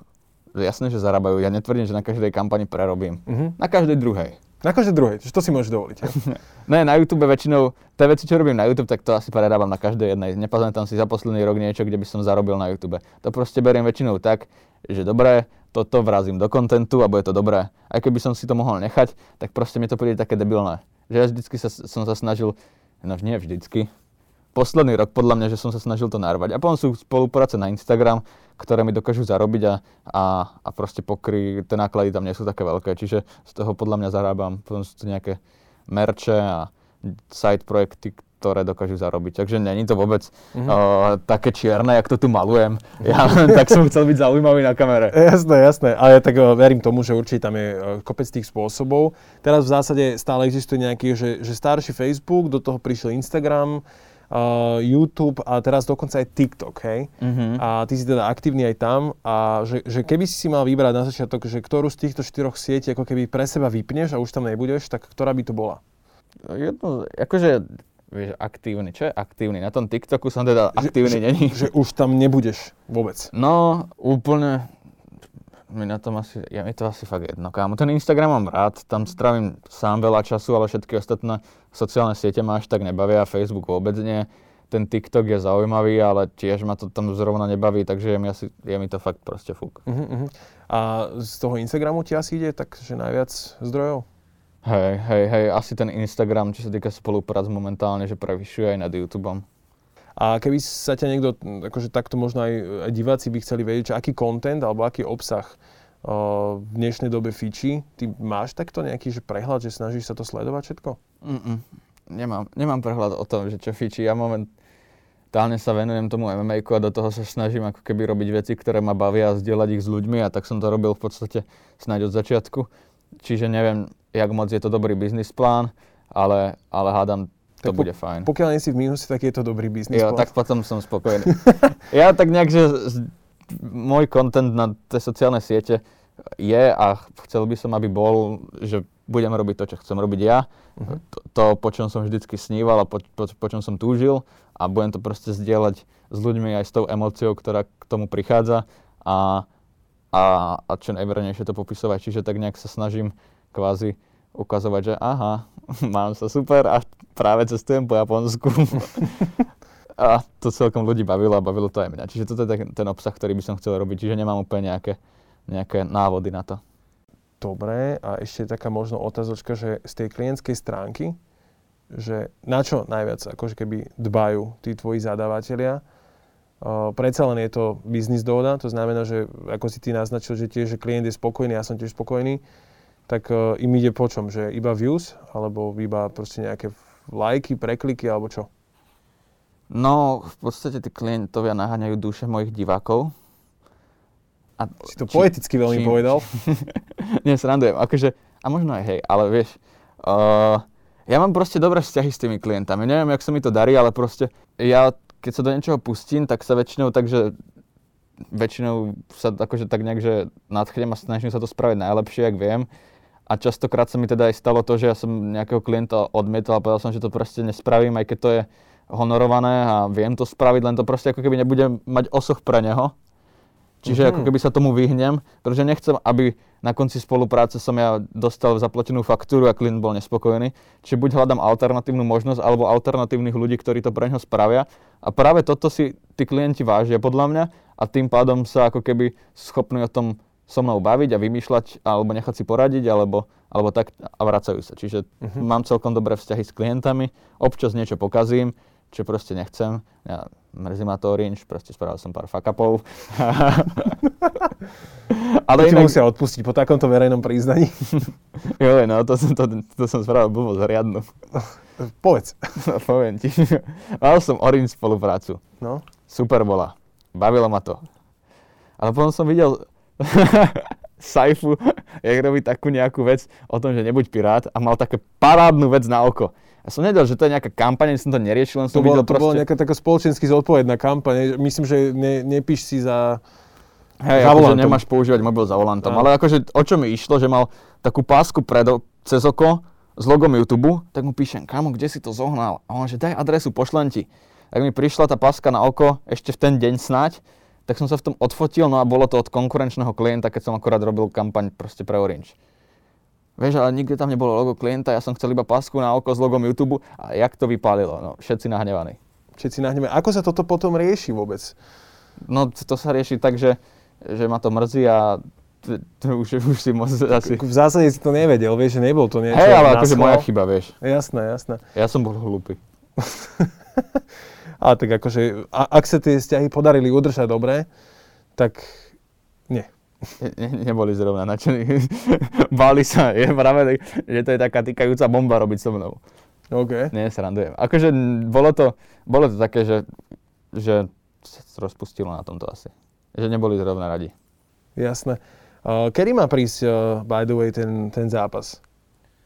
Jasné, že zarábajú. Ja netvrdím, že na každej kampani prerobím. Uh-huh. Na každej druhej. Na každej druhej, čiže to si môžeš dovoliť. ne, na YouTube väčšinou, tie veci, čo robím na YouTube, tak to asi prerábam na každej jednej. Nepamätám si za posledný rok niečo, kde by som zarobil na YouTube. To proste beriem väčšinou tak, že dobré, toto vrazím do kontentu a bude to dobré. Aj keby som si to mohol nechať, tak proste mi to príde také debilné. Že ja vždycky sa, som sa snažil, no nie vždycky, posledný rok podľa mňa, že som sa snažil to narvať. A potom sú spolupráce na Instagram, ktoré mi dokážu zarobiť a, a, a proste pokry, tie náklady tam nie sú také veľké, čiže z toho podľa mňa zarábam. Potom sú to nejaké merče a side projekty, ktoré dokážu zarobiť. Takže není to vôbec mm-hmm. uh, také čierne, jak to tu malujem. Ja tak som chcel byť zaujímavý na kamere. Jasné, jasné. Ale tak uh, verím tomu, že určite tam je uh, kopec tých spôsobov. Teraz v zásade stále existuje nejaký, že, že starší Facebook, do toho prišiel Instagram, uh, YouTube a teraz dokonca aj TikTok, hej? Uh-huh. A ty si teda aktívny aj tam a že, že keby si si mal vybrať na začiatok, že ktorú z týchto štyroch sietí ako keby pre seba vypneš a už tam nebudeš, tak ktorá by to bola? Jedno, akože vieš, aktívny. Čo je aktívny? Na tom TikToku som teda aktívny že, není. Že, že už tam nebudeš vôbec. No, úplne mi na tom asi, ja mi to asi fakt jedno. Kámo, ten Instagram mám rád, tam strávim sám veľa času, ale všetky ostatné sociálne siete ma až tak nebavia, Facebook vôbec nie. Ten TikTok je zaujímavý, ale tiež ma to tam zrovna nebaví, takže je mi, asi, je mi to fakt proste fúk. Uh-huh, uh-huh. A z toho Instagramu ti asi ide takže najviac zdrojov? Hej, hej, hej, asi ten Instagram, čo sa týka spoluprác momentálne, že prevyšuje aj nad YouTubeom. A keby sa ťa niekto, akože takto možno aj, aj diváci by chceli vedieť, že aký content alebo aký obsah uh, v dnešnej dobe fičí, ty máš takto nejaký že prehľad, že snažíš sa to sledovať všetko? Mm-mm. Nemám, nemám prehľad o tom, že čo fičí. Ja momentálne sa venujem tomu MMA a do toho sa snažím ako keby robiť veci, ktoré ma bavia a zdieľať ich s ľuďmi a tak som to robil v podstate snáď od začiatku. Čiže neviem, jak moc je to dobrý biznis plán, ale, ale hádam, to bude fajn. Pokiaľ nie si v mínuse, tak je to dobrý biznis. Jo, tak potom som spokojný. ja tak nejak, že môj content na tie sociálne siete je a chcel by som, aby bol, že budem robiť to, čo chcem robiť ja. Uh-huh. To, to, po čom som vždycky sníval a po, po, po čom som túžil a budem to proste zdieľať s ľuďmi aj s tou emóciou, ktorá k tomu prichádza a, a, a čo najvernejšie to popisovať. Čiže tak nejak sa snažím kvázi ukazovať, že aha, mám sa super a práve cestujem po Japonsku. a to celkom ľudí bavilo a bavilo to aj mňa. Čiže toto je ten, ten obsah, ktorý by som chcel robiť. Čiže nemám úplne nejaké, nejaké návody na to. Dobre, a ešte taká možno otázočka, že z tej klientskej stránky, že na čo najviac akože keby dbajú tí tvoji zadávateľia, Uh, predsa len je to biznis dohoda, to znamená, že ako si ty naznačil, že tiež, že klient je spokojný, ja som tiež spokojný, tak uh, im ide po čom? Že iba views? Alebo iba proste nejaké lajky, prekliky alebo čo? No, v podstate tí klientovia naháňajú duše mojich divákov. A si to či, poeticky veľmi čím, povedal. Nie, srandujem. Akože, a možno aj hej, ale vieš, uh, ja mám proste dobré vzťahy s tými klientami. Neviem, jak sa mi to darí, ale proste ja, keď sa do niečoho pustím, tak sa väčšinou takže väčšinou sa akože tak nejak, že nadchnem a snažím sa to spraviť najlepšie, ak viem. A častokrát sa mi teda aj stalo to, že ja som nejakého klienta odmietol a povedal som, že to proste nespravím, aj keď to je honorované a viem to spraviť, len to proste ako keby nebudem mať osoch pre neho. Čiže mm-hmm. ako keby sa tomu vyhnem, pretože nechcem, aby na konci spolupráce som ja dostal zaplatenú faktúru a klient bol nespokojný. Čiže buď hľadám alternatívnu možnosť alebo alternatívnych ľudí, ktorí to pre neho spravia. A práve toto si tí klienti vážia podľa mňa a tým pádom sa ako keby schopní o tom so mnou baviť a vymýšľať, alebo nechať si poradiť, alebo, alebo tak a vracajú sa. Čiže uh-huh. mám celkom dobré vzťahy s klientami, občas niečo pokazím, čo proste nechcem. Ja, mrzí ma to Orange, proste spravil som pár fakapov. Ale inak... musia odpustiť po takomto verejnom priznaní. jo, no, to, to, to, to som spravil blbosť riadnu. Povedz. No, poviem ti. Mal som Orange spoluprácu. No. Super bola. Bavilo ma to. Ale potom som videl Saifu, jak robí takú nejakú vec o tom, že nebuď pirát a mal také parádnu vec na oko. Ja som nevedel, že to je nejaká kampaň, som to neriešil, len som to videl to proste... bola nejaká taká spoločensky zodpovedná kampaň. Myslím, že ne, nepíš si za... Hej, za akože nemáš používať mobil za volantom. Ale akože o čo mi išlo, že mal takú pásku pred, cez oko s logom YouTube, tak mu píšem, kamo, kde si to zohnal? A on, že daj adresu, pošlem ti. Tak mi prišla tá páska na oko ešte v ten deň snať, tak som sa v tom odfotil, no a bolo to od konkurenčného klienta, keď som akorát robil kampaň proste pre Orange. Vieš, ale nikde tam nebolo logo klienta, ja som chcel iba pásku na oko s logom YouTube a jak to vypálilo, no všetci nahnevaní. Všetci nahnevaní. Ako sa toto potom rieši vôbec? No to sa rieši tak, že, že ma to mrzí a t- t- už, už si moc asi... V zásade si to nevedel, vieš, že nebol to niečo Hej, ale akože moja chyba, vieš. Jasné, jasné. Ja som bol hlúpy. ale tak akože, a, ak sa tie vzťahy podarili udržať dobre, tak nie ne, neboli zrovna nadšení. Báli sa, je práve, že to je taká týkajúca bomba robiť so mnou. OK. Nie, srandujem. Akože bolo to, bolo to také, že, že sa rozpustilo na tomto asi. Že neboli zrovna radi. Jasné. Uh, kedy má prísť, uh, by the way, ten, ten zápas?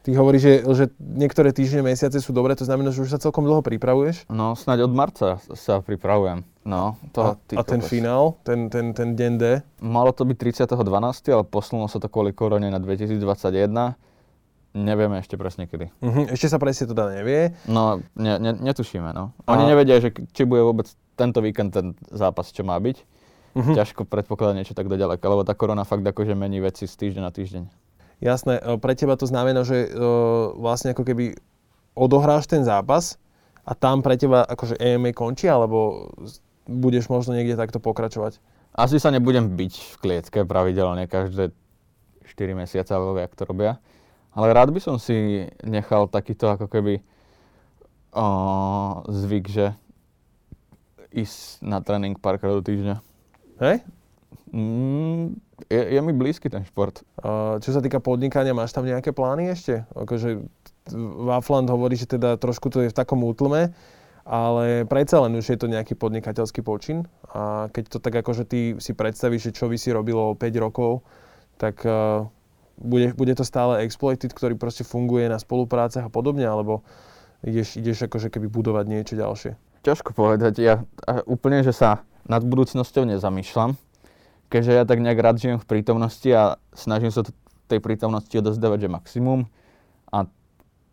Ty hovoríš, že, že niektoré týždne, mesiace sú dobré, to znamená, že už sa celkom dlho pripravuješ? No, snáď od marca sa pripravujem. No, to, a, a ten finál, ten, ten, ten deň D? Malo to byť 30.12., ale posunulo sa to kvôli korone na 2021. Nevieme ešte presne kedy. Uh-huh. Ešte sa presne teda nevie? No, ne, ne, netušíme, no. Oni a... nevedia, že či bude vôbec tento víkend ten zápas, čo má byť. Uh-huh. Ťažko predpokladať niečo tak ďaleka, lebo tá korona fakt akože mení veci z týždňa na týždeň. Jasné, e, pre teba to znamená, že uh, vlastne ako keby odohráš ten zápas a tam pre teba akože EMA končí, alebo budeš možno niekde takto pokračovať? Asi sa nebudem byť v klietke pravidelne každé 4 mesiace, alebo jak to robia. Ale rád by som si nechal takýto ako keby o, zvyk, že ísť na tréning párkrát do týždňa. Hej? Mm, je, je mi blízky ten šport. Čo sa týka podnikania, máš tam nejaké plány ešte? Akože Wafland hovorí, že teda trošku to je v takom útlme, ale predsa len už je to nejaký podnikateľský počin. A keď to tak akože ty si predstavíš, že čo by si robilo 5 rokov, tak uh, bude, bude to stále exploited, ktorý proste funguje na spoluprácach a podobne, alebo ideš, ideš akože keby budovať niečo ďalšie? Ťažko povedať. Ja úplne, že sa nad budúcnosťou nezamýšľam keďže ja tak nejak rád žijem v prítomnosti a snažím sa tej prítomnosti odozdávať, že maximum a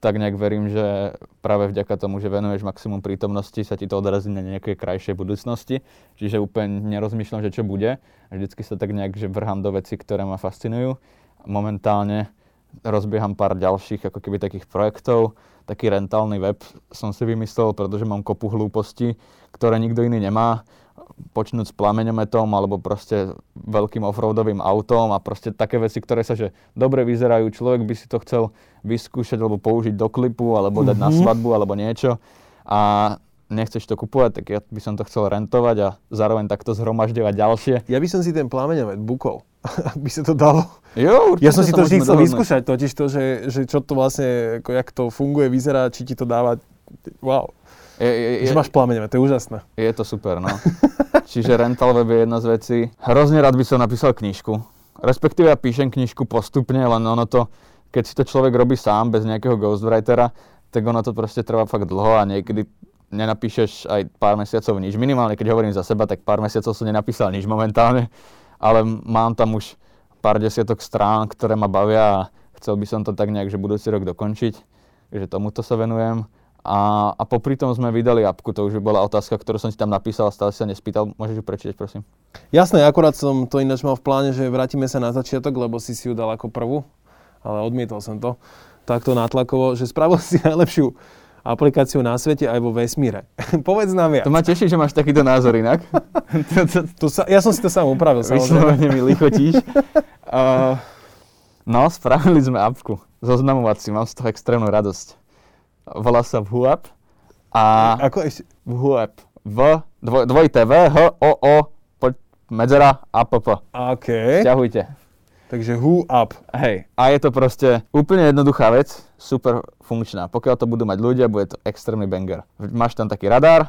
tak nejak verím, že práve vďaka tomu, že venuješ maximum prítomnosti, sa ti to odrazí na nejakej krajšej budúcnosti. Čiže úplne nerozmýšľam, že čo bude. Vždycky sa tak nejak že vrhám do veci, ktoré ma fascinujú. Momentálne rozbieham pár ďalších ako keby takých projektov. Taký rentálny web som si vymyslel, pretože mám kopu hlúpostí, ktoré nikto iný nemá počnúť s plameňometom alebo proste veľkým offroadovým autom a proste také veci, ktoré sa že dobre vyzerajú, človek by si to chcel vyskúšať alebo použiť do klipu alebo dať mm-hmm. na mhm. svadbu alebo niečo a nechceš to kupovať, tak ja by som to chcel rentovať a zároveň takto zhromažďovať ďalšie. Ja by som si ten plameňomet bukol, ak by sa to dalo. Jo, ja som si to vždy chcel vyskúšať, totiž to, že, že čo to vlastne, ako, jak to funguje, vyzerá, či ti to dáva, wow. Je, je, je, že máš plameňomet, to je úžasné. Je to super, no. Čiže rental web je jedna z vecí. Hrozne rád by som napísal knižku. Respektíve ja píšem knižku postupne, len ono to, keď si to človek robí sám, bez nejakého ghostwritera, tak ono to proste trvá fakt dlho a niekedy nenapíšeš aj pár mesiacov nič. Minimálne, keď hovorím za seba, tak pár mesiacov som nenapísal nič momentálne, ale mám tam už pár desiatok strán, ktoré ma bavia a chcel by som to tak nejak, že budúci rok dokončiť. Takže tomuto sa venujem. A, a popri tom sme vydali apku, to už bola otázka, ktorú som si tam napísal a stále si sa nespýtal. Môžeš ju prečítať, prosím? Jasné, akorát som to ináč mal v pláne, že vrátime sa na začiatok, lebo si si ju dal ako prvú, ale odmietol som to takto nátlakovo, že spravil si najlepšiu aplikáciu na svete aj vo vesmíre. Povedz nám viac. To ma teší, že máš takýto názor inak. to, to, to sa, ja som si to sám upravil. Vyslovene mi lichotíš. uh, no, spravili sme apku. Zoznamovací, mám z toho extrémnu radosť volá sa VHUAP A Ako ešte? VHUEP. V, dvoj, dvojité V, H, O, O, poď, medzera, A, P, P. OK. Ťahujte. Takže who up. Hej, a je to proste úplne jednoduchá vec, super funkčná. Pokiaľ to budú mať ľudia, bude to extrémny banger. Máš tam taký radar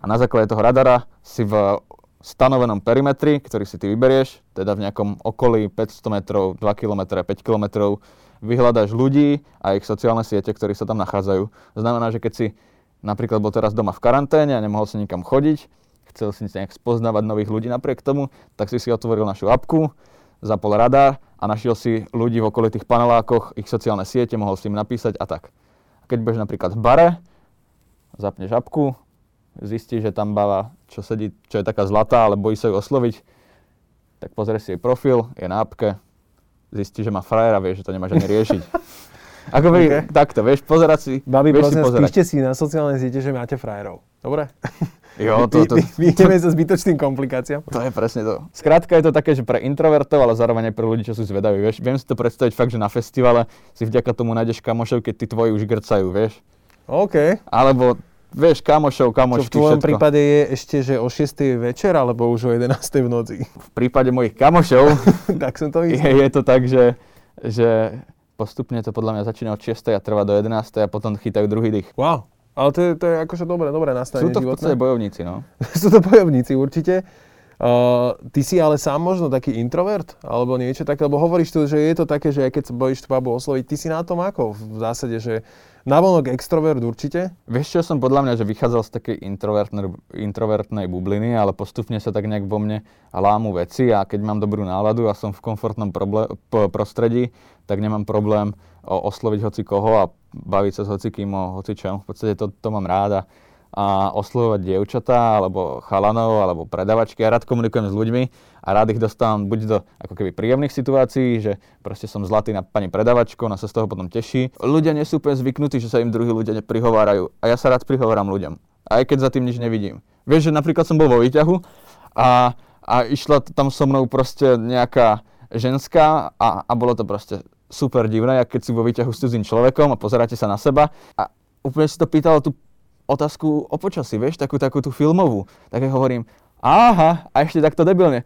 a na základe toho radara si v stanovenom perimetri, ktorý si ty vyberieš, teda v nejakom okolí 500 metrov, 2 km, 5 km, vyhľadáš ľudí a ich sociálne siete, ktorí sa tam nachádzajú. Znamená, že keď si napríklad bol teraz doma v karanténe a nemohol si nikam chodiť, chcel si nejak spoznávať nových ľudí napriek tomu, tak si si otvoril našu apku, zapol radar a našiel si ľudí v okolitých panelákoch, ich sociálne siete, mohol si im napísať a tak. Keď budeš napríklad v bare, zapneš apku, zistíš, že tam baba, čo sedí, čo je taká zlatá, ale bojí sa ju osloviť, tak pozrieš si jej profil, je na apke, zistíš, že má frajera, vieš, že to nemáš ani riešiť. Ako by, okay. takto, vieš, pozerať si, Babi, vieš prosím, si pozerať. si na sociálne siete, že máte frajerov. Dobre? Jo, to, to, Vy, vyjdeme sa zbytočným komplikáciám. To je presne to. Skrátka je to také, že pre introvertov, ale zároveň aj pre ľudí, čo sú zvedaví, vieš. Viem si to predstaviť fakt, že na festivale si vďaka tomu nájdeš kamošov, keď tí tvoji už grcajú, vieš. OK. Alebo, vieš, kamošov, Čo kamošky, v tvojom všetko. prípade je ešte, že o 6. večer, alebo už o 11. v noci. V prípade mojich kamošov tak som to je, myslel. je to tak, že, že postupne to podľa mňa začína od 6. a trvá do 11. a potom chytajú druhý dých. Wow. Ale to je, to je akože dobré, dobré Sú nastavenie to v podstate bojovníci, no. Sú to bojovníci určite. Uh, ty si ale sám možno taký introvert? Alebo niečo také? Lebo hovoríš tu, že je to také, že aj keď sa bojíš tú babu osloviť, ty si na tom ako? V zásade, že navonok extrovert určite? Vieš čo, som podľa mňa, že vychádzal z takej introvertnej, introvertnej bubliny, ale postupne sa tak nejak vo mne lámu veci a keď mám dobrú náladu a som v komfortnom proble- p- prostredí, tak nemám problém osloviť hoci koho a baviť sa s hocikým o hocičom. V podstate to, to mám rád a, oslovovať dievčatá, alebo chalanov, alebo predavačky. Ja rád komunikujem s ľuďmi a rád ich dostávam buď do ako keby príjemných situácií, že proste som zlatý na pani predavačku, ona sa z toho potom teší. Ľudia nie sú úplne zvyknutí, že sa im druhí ľudia neprihovárajú a ja sa rád prihováram ľuďom. Aj keď za tým nič nevidím. Vieš, že napríklad som bol vo výťahu a, a išla tam so mnou proste nejaká ženská a, a bolo to proste super divné, keď si vo výťahu s cudzým človekom a pozeráte sa na seba a úplne si to pýtalo tú otázku o počasí, vieš, takú, takú tú filmovú. Tak ja hovorím, aha, a ešte takto debilne.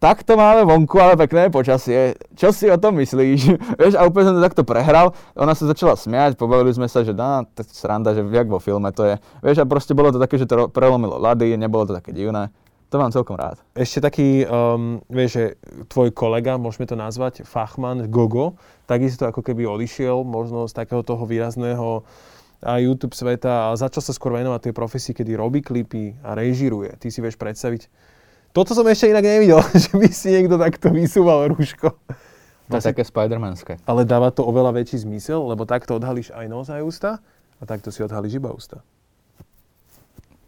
Takto máme vonku, ale pekné počasie. Čo si o tom myslíš? vieš, a úplne som to takto prehral. Ona sa začala smiať, pobavili sme sa, že dá, to je sranda, že jak vo filme to je. Vieš, a proste bolo to také, že to prelomilo ľady, nebolo to také divné. To mám celkom rád. Ešte taký, um, vieš, že tvoj kolega, môžeme to nazvať, Fachman Gogo, takisto ako keby odišiel možno z takého toho výrazného a YouTube sveta a začal sa skôr venovať tej profesii, kedy robí klipy a režiruje. Ty si vieš predstaviť. Toto som ešte inak nevidel, že by si niekto takto vysúval rúško. To je také spidermanské. Ale dáva to oveľa väčší zmysel, lebo takto odhalíš aj nos aj ústa a takto si odhalíš iba ústa.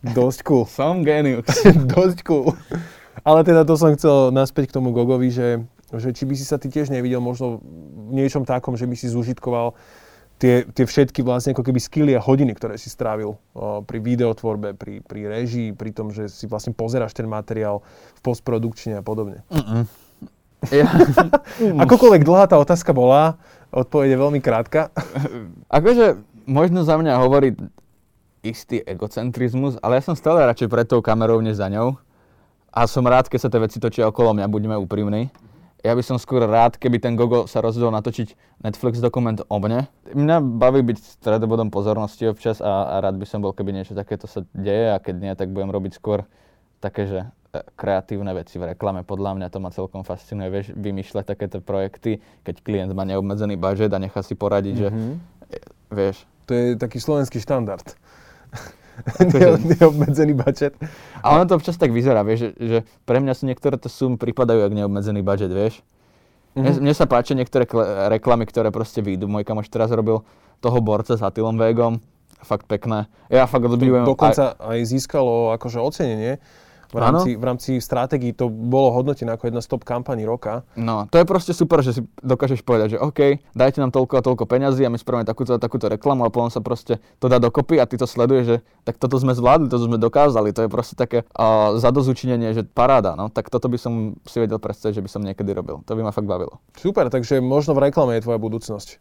Dosť cool. Som genius. Dosť cool. Ale teda to som chcel naspäť k tomu Gogovi, že, že či by si sa ty tiež nevidel možno v niečom takom, že by si zužitkoval tie, tie všetky vlastne ako keby skilly a hodiny, ktoré si strávil o, pri videotvorbe, pri, pri režii, pri tom, že si vlastne pozeráš ten materiál v postprodukčne a podobne. Mm-mm. Ja, Akokoľvek dlhá tá otázka bola, odpoveď je veľmi krátka. akože možno za mňa hovorí istý egocentrizmus, ale ja som stále radšej pred tou kamerou, než za ňou. A som rád, keď sa tie veci točia okolo mňa, buďme úprimní. Ja by som skôr rád, keby ten Gogo sa rozhodol natočiť Netflix dokument o mne. Mňa baví byť stredobodom pozornosti občas a, a rád by som bol, keby niečo takéto sa deje a keď nie, tak budem robiť skôr také, že e, kreatívne veci v reklame. Podľa mňa to ma celkom fascinuje, vieš, vymýšľať takéto projekty, keď klient má neobmedzený budget a nechá si poradiť, že Mhm. e, vieš, To je taký slovenský štandard. Akože- Ne- Neobmedzený budget. A ono to občas tak vyzerá, vieš, že, že pre mňa si niektoré to sumy pripadajú jak neobmedzený budget, vieš. Mne, Mhm. mne sa páčia niektoré kle- reklamy, ktoré proste vyjdú. Môj kamoš teraz robil toho borca s Attilom Vegom. Fakt pekné. Ja fakt obdivujem. Dokonca aj získalo akože ocenenie. V rámci, v rámci stratégií to bolo hodnotené ako jedna z top kampaní roka. No, to je proste super, že si dokážeš povedať, že OK, dajte nám toľko a toľko peňazí a my spravíme takúto a takúto reklamu a potom sa proste to dá dokopy a ty to sleduješ, že tak toto sme zvládli, toto sme dokázali. To je proste také uh, zadozučinenie, že paráda. No, tak toto by som si vedel predstaviť, že by som niekedy robil. To by ma fakt bavilo. Super, takže možno v reklame je tvoja budúcnosť.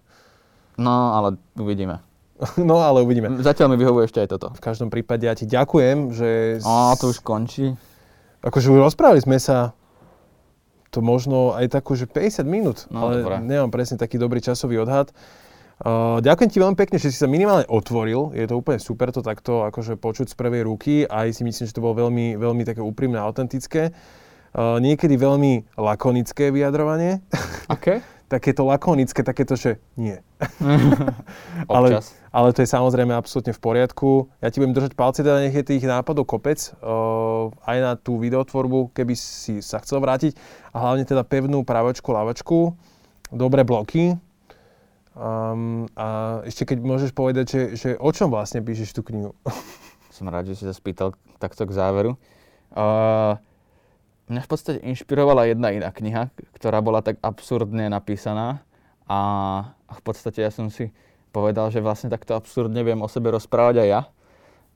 No, ale uvidíme. no ale uvidíme. Zatiaľ mi vyhovuje ešte aj toto. V každom prípade ja ti ďakujem, že... Á, to už končí. Akože už rozprávali sme sa to možno aj takú, že 50 minút, no, ale dobré. nemám presne taký dobrý časový odhad. Uh, ďakujem ti veľmi pekne, že si sa minimálne otvoril. Je to úplne super to takto akože počuť z prvej ruky. Aj si myslím, že to bolo veľmi, veľmi také úprimné a autentické. Uh, niekedy veľmi lakonické vyjadrovanie. Aké? takéto lakonické, takéto, že nie. ale, ale to je samozrejme absolútne v poriadku. Ja ti budem držať palce, teda nech je tých nápadov kopec, uh, aj na tú videotvorbu, keby si sa chcel vrátiť. A hlavne teda pevnú právočku, lavačku, dobré bloky, Um, a ešte keď môžeš povedať, že, že o čom vlastne píšeš tú knihu? Som rád, že si sa spýtal takto k záveru. Uh, mňa v podstate inšpirovala jedna iná kniha, ktorá bola tak absurdne napísaná a, v podstate ja som si povedal, že vlastne takto absurdne viem o sebe rozprávať aj ja.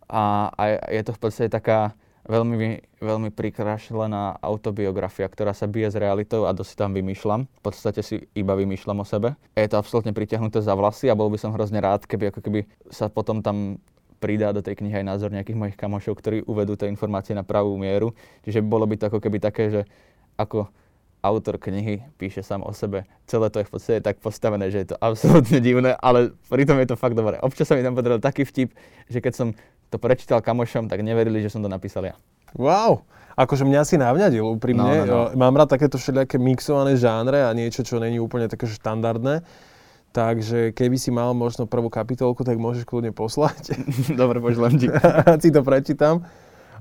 A, a je to v podstate taká veľmi, veľmi prikrašlená autobiografia, ktorá sa bije s realitou a dosť tam vymýšľam. V podstate si iba vymýšľam o sebe. Je to absolútne pritiahnuté za vlasy a bol by som hrozne rád, keby ako keby sa potom tam pridá do tej knihy aj názor nejakých mojich kamošov, ktorí uvedú tie informácie na pravú mieru. Čiže bolo by to ako keby také, že ako autor knihy píše sám o sebe. Celé to je v podstate tak postavené, že je to absolútne divné, ale pritom je to fakt dobré. Občas sa mi tam podaril taký vtip, že keď som to prečítal kamošom, tak neverili, že som to napísal ja. Wow, akože mňa si navňadil úprimne. No, no, no. Mám rád takéto všelijaké mixované žánre a niečo, čo není úplne také štandardné. Takže keby si mal možno prvú kapitolku, tak môžeš kľudne poslať. Dobre, pošlem ti. si to prečítam.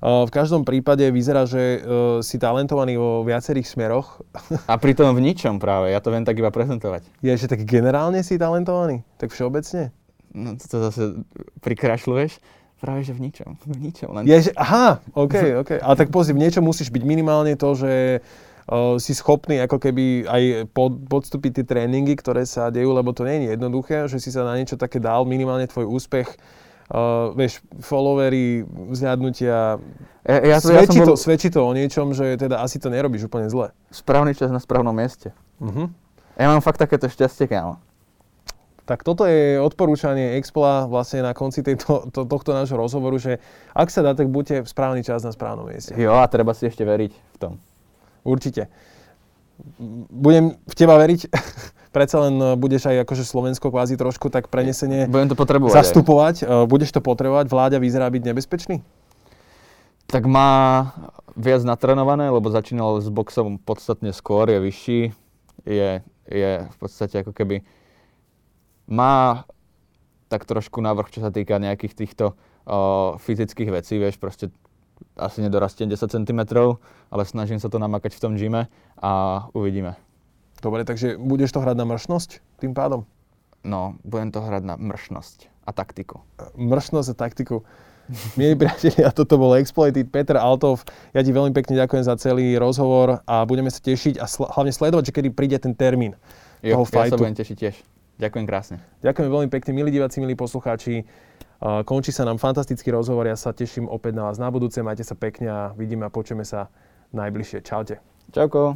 V každom prípade vyzerá, že si talentovaný vo viacerých smeroch. A pritom v ničom práve, ja to viem tak iba prezentovať. Je, že tak generálne si talentovaný? Tak všeobecne? No to zase prikrašľuješ. Práve, že v ničom. V ničom len... Je, že, aha, OK, OK. Ale tak pozri, v niečom musíš byť minimálne to, že uh, si schopný ako keby aj pod, podstúpiť tie tréningy, ktoré sa dejú, lebo to nie je jednoduché, že si sa na niečo také dal, minimálne tvoj úspech, uh, vieš, followery, vzhľadnutia, ja, ja, svedčí, ja bol... to, svedčí to o niečom, že teda asi to nerobíš úplne zle. Správny čas na správnom mieste. Uh-huh. Ja mám fakt takéto šťastie, kámo. Tak toto je odporúčanie Expla vlastne na konci tejto, to, tohto nášho rozhovoru, že ak sa dá, tak buďte v správny čas na správnom mieste. Jo, a treba si ešte veriť v tom. Určite. Budem v teba veriť. Predsa len e, budeš aj akože Slovensko kvázi trošku tak prenesenie Budem to potrebovať zastupovať. Aj. E, budeš to potrebovať. Vláďa vyzerá byť nebezpečný? Tak má viac natrenované, lebo začínal s boxom podstatne skôr, je vyšší. Je, je v podstate ako keby má tak trošku navrh, čo sa týka nejakých týchto o, fyzických vecí, vieš, proste asi nedorastiem 10 cm, ale snažím sa to namakať v tom gyme a uvidíme. Dobre, takže budeš to hrať na mršnosť tým pádom? No, budem to hrať na mršnosť a taktiku. Mršnosť a taktiku. Milí priatelia, toto bol Exploited Peter Altov. Ja ti veľmi pekne ďakujem za celý rozhovor a budeme sa tešiť a sl- hlavne sledovať, že kedy príde ten termín jo, toho fajtu. Ja sa budem tešiť tiež. Ďakujem krásne. Ďakujem veľmi pekne, milí diváci, milí poslucháči. Končí sa nám fantastický rozhovor, ja sa teším opäť na vás na budúce, majte sa pekne a vidíme a počujeme sa najbližšie. Čaute. Čauko.